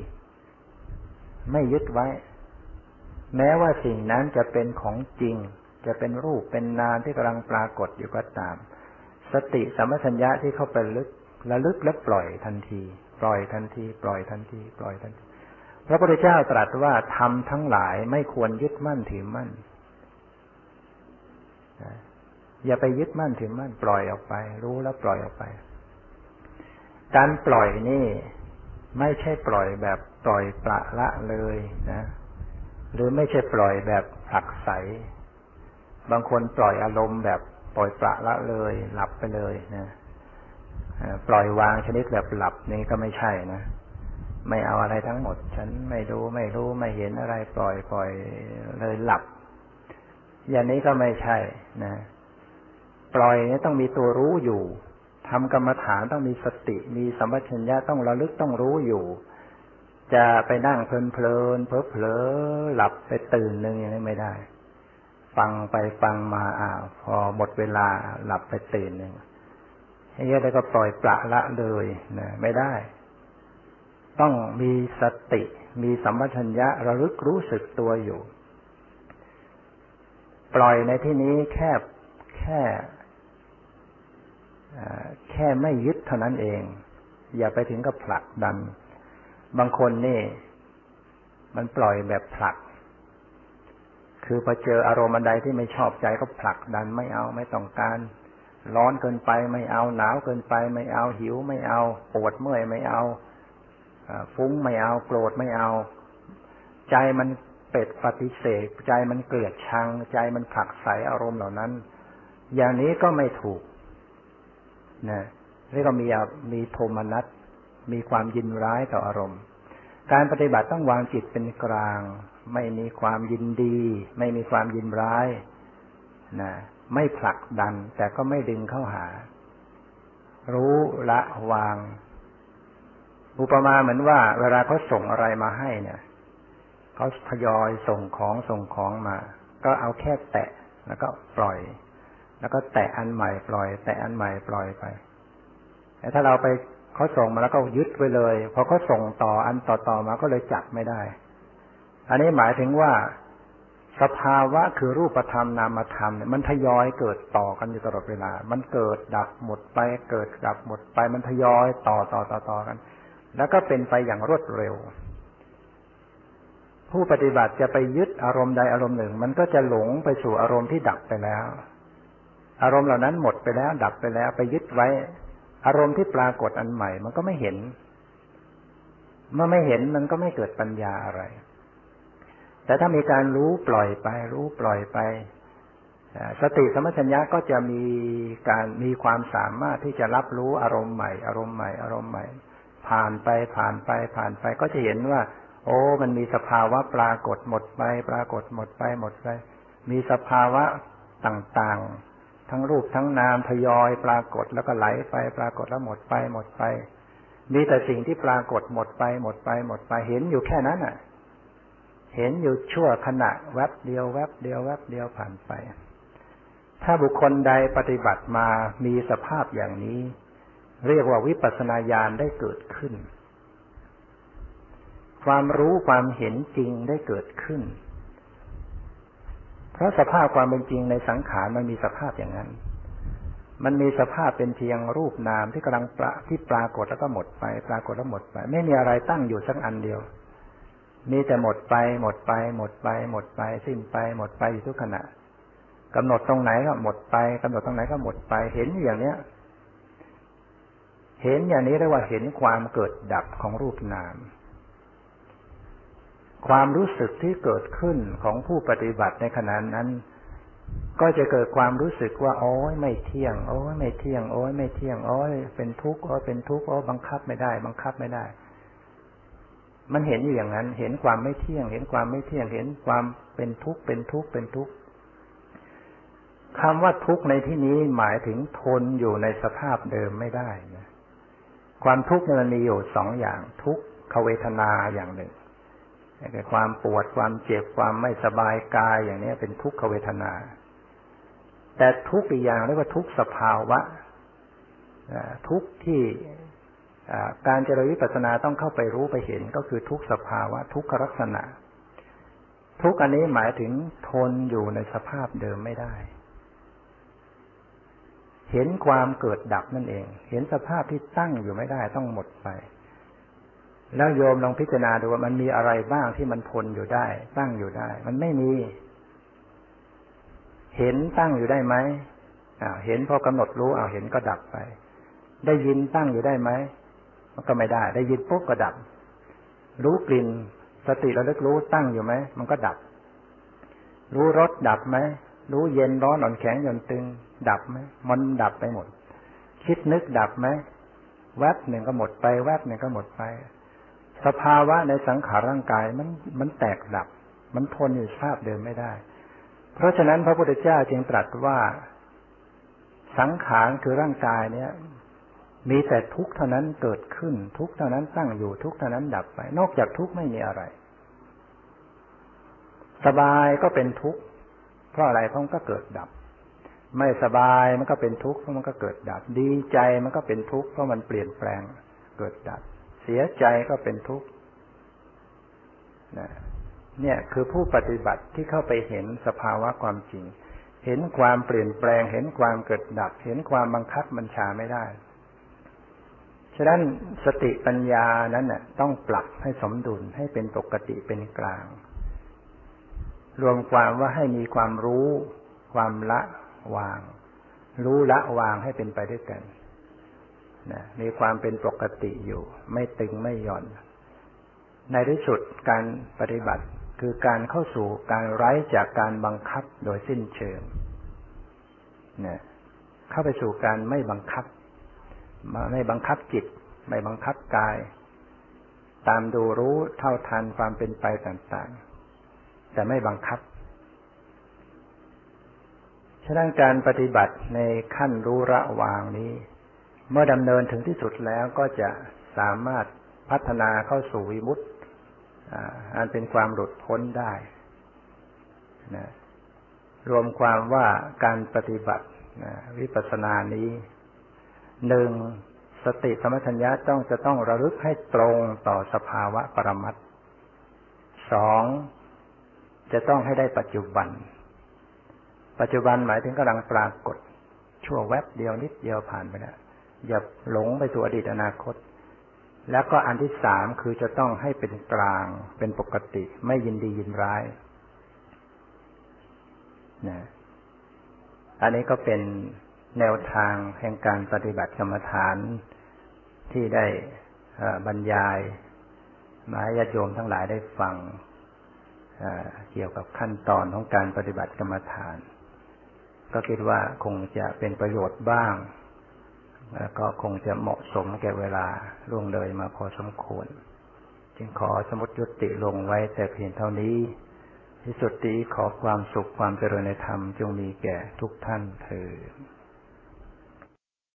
ไม่ยึดไว้ แม้ว่าสิ่งนั้นจะเป็นของจริง จะเป็นรูปเป็นนามที่กำลังปรากฏอยู่ก็ตาม สติสัมปชัญญะที่เข้าไปลึกระลึกและปล่อยทันที ปล่อยทันที ปล่อยทันที ปล่อยทันที พระพุทธเจ้าตรัสว่าทำทั้งหลายไม่ควรยึดมั่นถือมั่นอย่าไปยึดมั่นถือมั่นปล่อยออกไป รู้แล้วปล่อยออกไป การปล่อยนี่ ไม่ใช่ปล่อยแบบปล่อยปละละเลยนะ หรือไม่ใช่ปล่อยแบบผลักใสบางคนปล่อยอารมณ์แบบ ปล่อยปละละเลย หลับไปเลยนะปล่อยวางชนิดแบบหลับนี่ก็ไม่ใช่นะไม่เอาอะไรทั้งหมด ฉันไม่ดูไม่รู้ไม่เห็นอะไร ปล่อยปล่อยเลยหลับ อย่างนี้ก็ไม่ใช่นะปล่อยนี่ต้องมีตัวรู้อยู่ทำกรรมฐานต้องมีสติ มีสัมปชัญญะต้องระลึกต้องรู้อยู่ จะไปนั่งเพลินเพลินเพลอเพลอหลับไปตื่นหนึ่งอย่างนี้ไม่ได้ ฟังไปฟังมาอ้าวพอหมดเวลาหลับไปตื่นหนึ่งเงี้ยแล้วก็ปล่อยปละละเลยนะไม่ได้ ต้องมีสติ มีสัมปชัญญะระลึกรู้สึกตัวอยู่ ปล่อยในที่นี้แค่แค่แค่ไม่ยึดเท่านั้นเอง อย่าไปถึงกับผลักดัน บางคนนี่ มันปล่อยแบบผลัก คือพอเจออารมณ์ใดที่ไม่ชอบใจก็ผลักดันไม่เอาไม่ต้องการ ร้อนเกินไปไม่เอาหนาวเกินไปไม่เอาหิวไม่เอาปวดเมื่อยไม่เอาฟุ้งไม่เอาโกรธไม่เอา ใจมันเป็ดปฏิเสธ ใจมันเกลียดชัง ใจมันผลักใสอารมณ์เหล่านั้น อย่างนี้ก็ไม่ถูกนะนี่ก็มีมีโทมนัสมีความยินร้ายต่ออารมณ์ การปฏิบัติต้องวางจิตเป็นกลาง ไม่มีความยินดี ไม่มีความยินร้ายนะไม่ผลักดัน แต่ก็ไม่ดึงเข้าหา รู้ละวาง อุปมาเหมือนว่า เวลาเขาส่งอะไรมาให้เนี่ยเขาทยอยส่งของส่งของมา ก็เอาแค่แตะแล้วก็ปล่อย แล้วก็แตะอันใหม่ปล่อย แตะอันใหม่ปล่อยไปแต่ถ้าเราไปเขาส่งมาแล้วก็ยึดไว้เลยพอเขาส่งต่ออันต่อต่อมาก็เลยจับไม่ได้ อันนี้หมายถึงว่าสภาวะคือรูปธรรมนามธรรมเนี่ยมันทยอยเกิดต่อกันอยู่ตลอดเวลา มันเกิดดับหมดไป เกิดดับหมดไป มันทยอยต่อต่อต่อต่อกัน แล้วก็เป็นไปอย่างรวดเร็ว ผู้ปฏิบัติจะไปยึดอารมณ์ใดอารมณ์หนึ่ง มันก็จะหลงไปสู่อารมณ์ที่ดับไปแล้ว อารมณ์เหล่านั้นหมดไปแล้ว ดับไปแล้ว ไปยึดไว้ อารมณ์ที่ปรากฏอันใหม่ มันก็ไม่เห็น เมื่อไม่เห็นมันก็ไม่เกิดปัญญาอะไร แต่ถ้ามีการรู้ปล่อยไป รู้ปล่อยไป สติสมัชัญญะก็จะมีการมีความสามารถที่จะรับรู้อารมณ์ใหม่ อารมณ์ใหม่อารมณ์ใหม่ ผ่านไปผ่านไปผ่านไปก็จะเห็นว่า โอ้ มันมีสภาวะปรากฏหมดไป ปรากฏหมดไปหมดไป มีสภาวะต่างๆ ทั้งรูปทั้งนามทยอย ปรากฏแล้วก็ไหลไป ปรากฏแล้วหมดไปหมดไป มีแต่สิ่งที่ปรากฏหมดไปหมดไปหมดไปเห็นอยู่แค่นั้นอะ เห็นอยู่ชั่วขณะแวบเดียวแวบเดียวแวบเดียวผ่านไป ถ้าบุคคลใดปฏิบัติมามีสภาพอย่างนี้ เรียกว่าวิปัสสนาญาณได้เกิดขึ้น ความรู้ความเห็นจริงได้เกิดขึ้น เพราะสภาพความเป็นจริงในสังขารมันมีสภาพอย่างนั้น มันมีสภาพเป็นเพียงรูปนามที่กำลังปะที่ปรากฏแล้วก็หมดไป ปรากฏแล้วหมดไป ไม่มีอะไรตั้งอยู่สักอันเดียว มีแต่หมดไป หมดไป หมดไป หมดไปสิ้นไป หมดไปอยู่ทุกขณะกำหนดตรงไหนก็หมดไปกำหนดตรงไหนก็หมดไปเห็นอย่างเนี้ย เห็นอย่างนี้เรียกว่าเห็นความเกิดดับของรูปนาม ความรู้สึกที่เกิดขึ้นของผู้ปฏิบัติในขณะนั้น ก็จะเกิดความรู้สึกว่าโอ้ยไม่เที่ยง โอ้ยไม่เที่ยง โอ้ยไม่เที่ยงโอ้ยเป็นทุกข์โอ้ยเป็นทุกข์โอ้บังคับไม่ได้ บังคับไม่ได้ มันเห็นอยู่อย่างนั้น เห็นความไม่เที่ยง เห็นความไม่เที่ยง เห็นความเป็นทุกข์ เป็นทุกข์ เป็นทุกข์คำว่าทุกข์ในที่นี้หมายถึงทนอยู่ในสภาพเดิมไม่ได้นะความทุกข์มันมีอยู่สองอย่าง ทุกขเวทนาอย่างหนึ่งคือความปวด ความเจ็บ ความไม่สบายกายอย่างนี้เป็นทุกขเวทนา แต่ทุกอีกอย่างเรียกว่าทุกสภาวะทุกที่ การเจริญวิปัสสนาต้องเข้าไปรู้ไปเห็นก็คือทุกสภาวะทุกขลักษณะ ทุกอันนี้หมายถึงทนอยู่ในสภาพเดิมไม่ได้ เห็นความเกิดดับนั่นเอง เห็นสภาพที่ตั้งอยู่ไม่ได้ต้องหมดไป แล้วโยมลองพิจารณาดูว่ามันมีอะไรบ้างที่มันทนอยู่ได้ ตั้งอยู่ได้ มันไม่มี เห็นตั้งอยู่ได้ไหมอ่าเห็นพอกำหนดรู้อ่าเห็นก็ดับไป ได้ยินตั้งอยู่ได้ไหม มันก็ไม่ได้ ได้ยินปุ๊บก็ดับ รู้กลิ่น สติระลึกรู้ตั้งอยู่ไหมมันก็ดับ รู้รสดับไหมรู้เย็นร้อนอ่อนแข็งหย่อนตึง ดับไหมมันดับไปหมด คิดนึกดับไหมแวบหนึ่งก็หมดไป แวบหนึ่งก็หมดไป สภาวะในสังขารร่างกายมันมันแตกดับ มันทนอยู่สภาพเดิมไม่ได้ เพราะฉะนั้นพระพุทธเจ้าจึงตรัสว่าสังขารคือร่างกายเนี่ย มีแต่ทุกข์เท่านั้นเกิดขึ้น ทุกข์เท่านั้นตั้งอยู่ทุกข์เท่านั้นดับไป นอกจากทุกข์ไม่มีอะไร สบายก็เป็นทุกข์เพราะอะไรเพราะมันก็เกิดดับ ไม่สบายมันก็เป็นทุกข์เพราะมันก็เกิดดับ ดีใจมันก็เป็นทุกข์เพราะมันเปลี่ยนแปลง เกิดดับ เสียใจก็เป็นทุกข์นะเนี่ยคือผู้ปฏิบัติที่เข้าไปเห็นสภาวะความจริง เห็นความเปลี่ยนแปลง เห็นความเกิดดับ เห็นความบังคับบัญชาไม่ได้ ฉะนั้นสติปัญญานั้นน่ะต้องปรับให้สมดุลให้เป็นปกติเป็นกลาง รวมความว่าให้มีความรู้ ความละวาง รู้ละวางให้เป็นไปด้วยกันนะมีความเป็นปกติอยู่ ไม่ตึงไม่หย่อน ในที่สุดการปฏิบัติคือการเข้าสู่การไร้จากการบังคับโดยสิ้นเชิงนะเข้าไปสู่การไม่บังคับ ไม่บังคับจิต ไม่บังคับกาย ตามดูรู้เท่าทันความเป็นไปต่างๆ แต่ไม่บังคับฉะนั้นการปฏิบัติในขั้นรู้ระวางนี้ เมื่อดำเนินถึงที่สุดแล้วก็จะสามารถพัฒนาเข้าสู่วิมุตติอันเป็นความหลุดพ้นได้นะรวมความว่าการปฏิบัตินะวิปัสสนานี้ หนึ่งสติสมัชัญญะต้องจะต้องระลึกให้ตรงต่อสภาวะปรมัตสองจะต้องให้ได้ปัจจุบัน ปัจจุบันหมายถึงกำลังปรากฏ ชั่วแวบเดียวนิดเดียวผ่านไปแล้วอย่าหลงไปสู่อดีตอนาคต แล้วก็อันที่สามคือจะต้องให้เป็นกลางเป็นปกติ ไม่ยินดียินร้ายนะอันนี้ก็เป็น แนวทางแห่งการปฏิบัติกรรมฐานที่ได้บรรยายมาให้ญาติโยมทั้งหลายได้ฟังเกี่ยวกับขั้นตอนของการปฏิบัติกรรมฐาน ก็คิดว่าคงจะเป็นประโยชน์บ้าง แล้วก็คงจะเหมาะสมแก่เวลาล่วงเลยมาพอสมควร จึงขอสมุดยุติลงไว้แต่เพียงเท่านี้ ที่สุดนี้ขอความสุขความเจริญในธรรมจงมีแก่ทุกท่านเถิด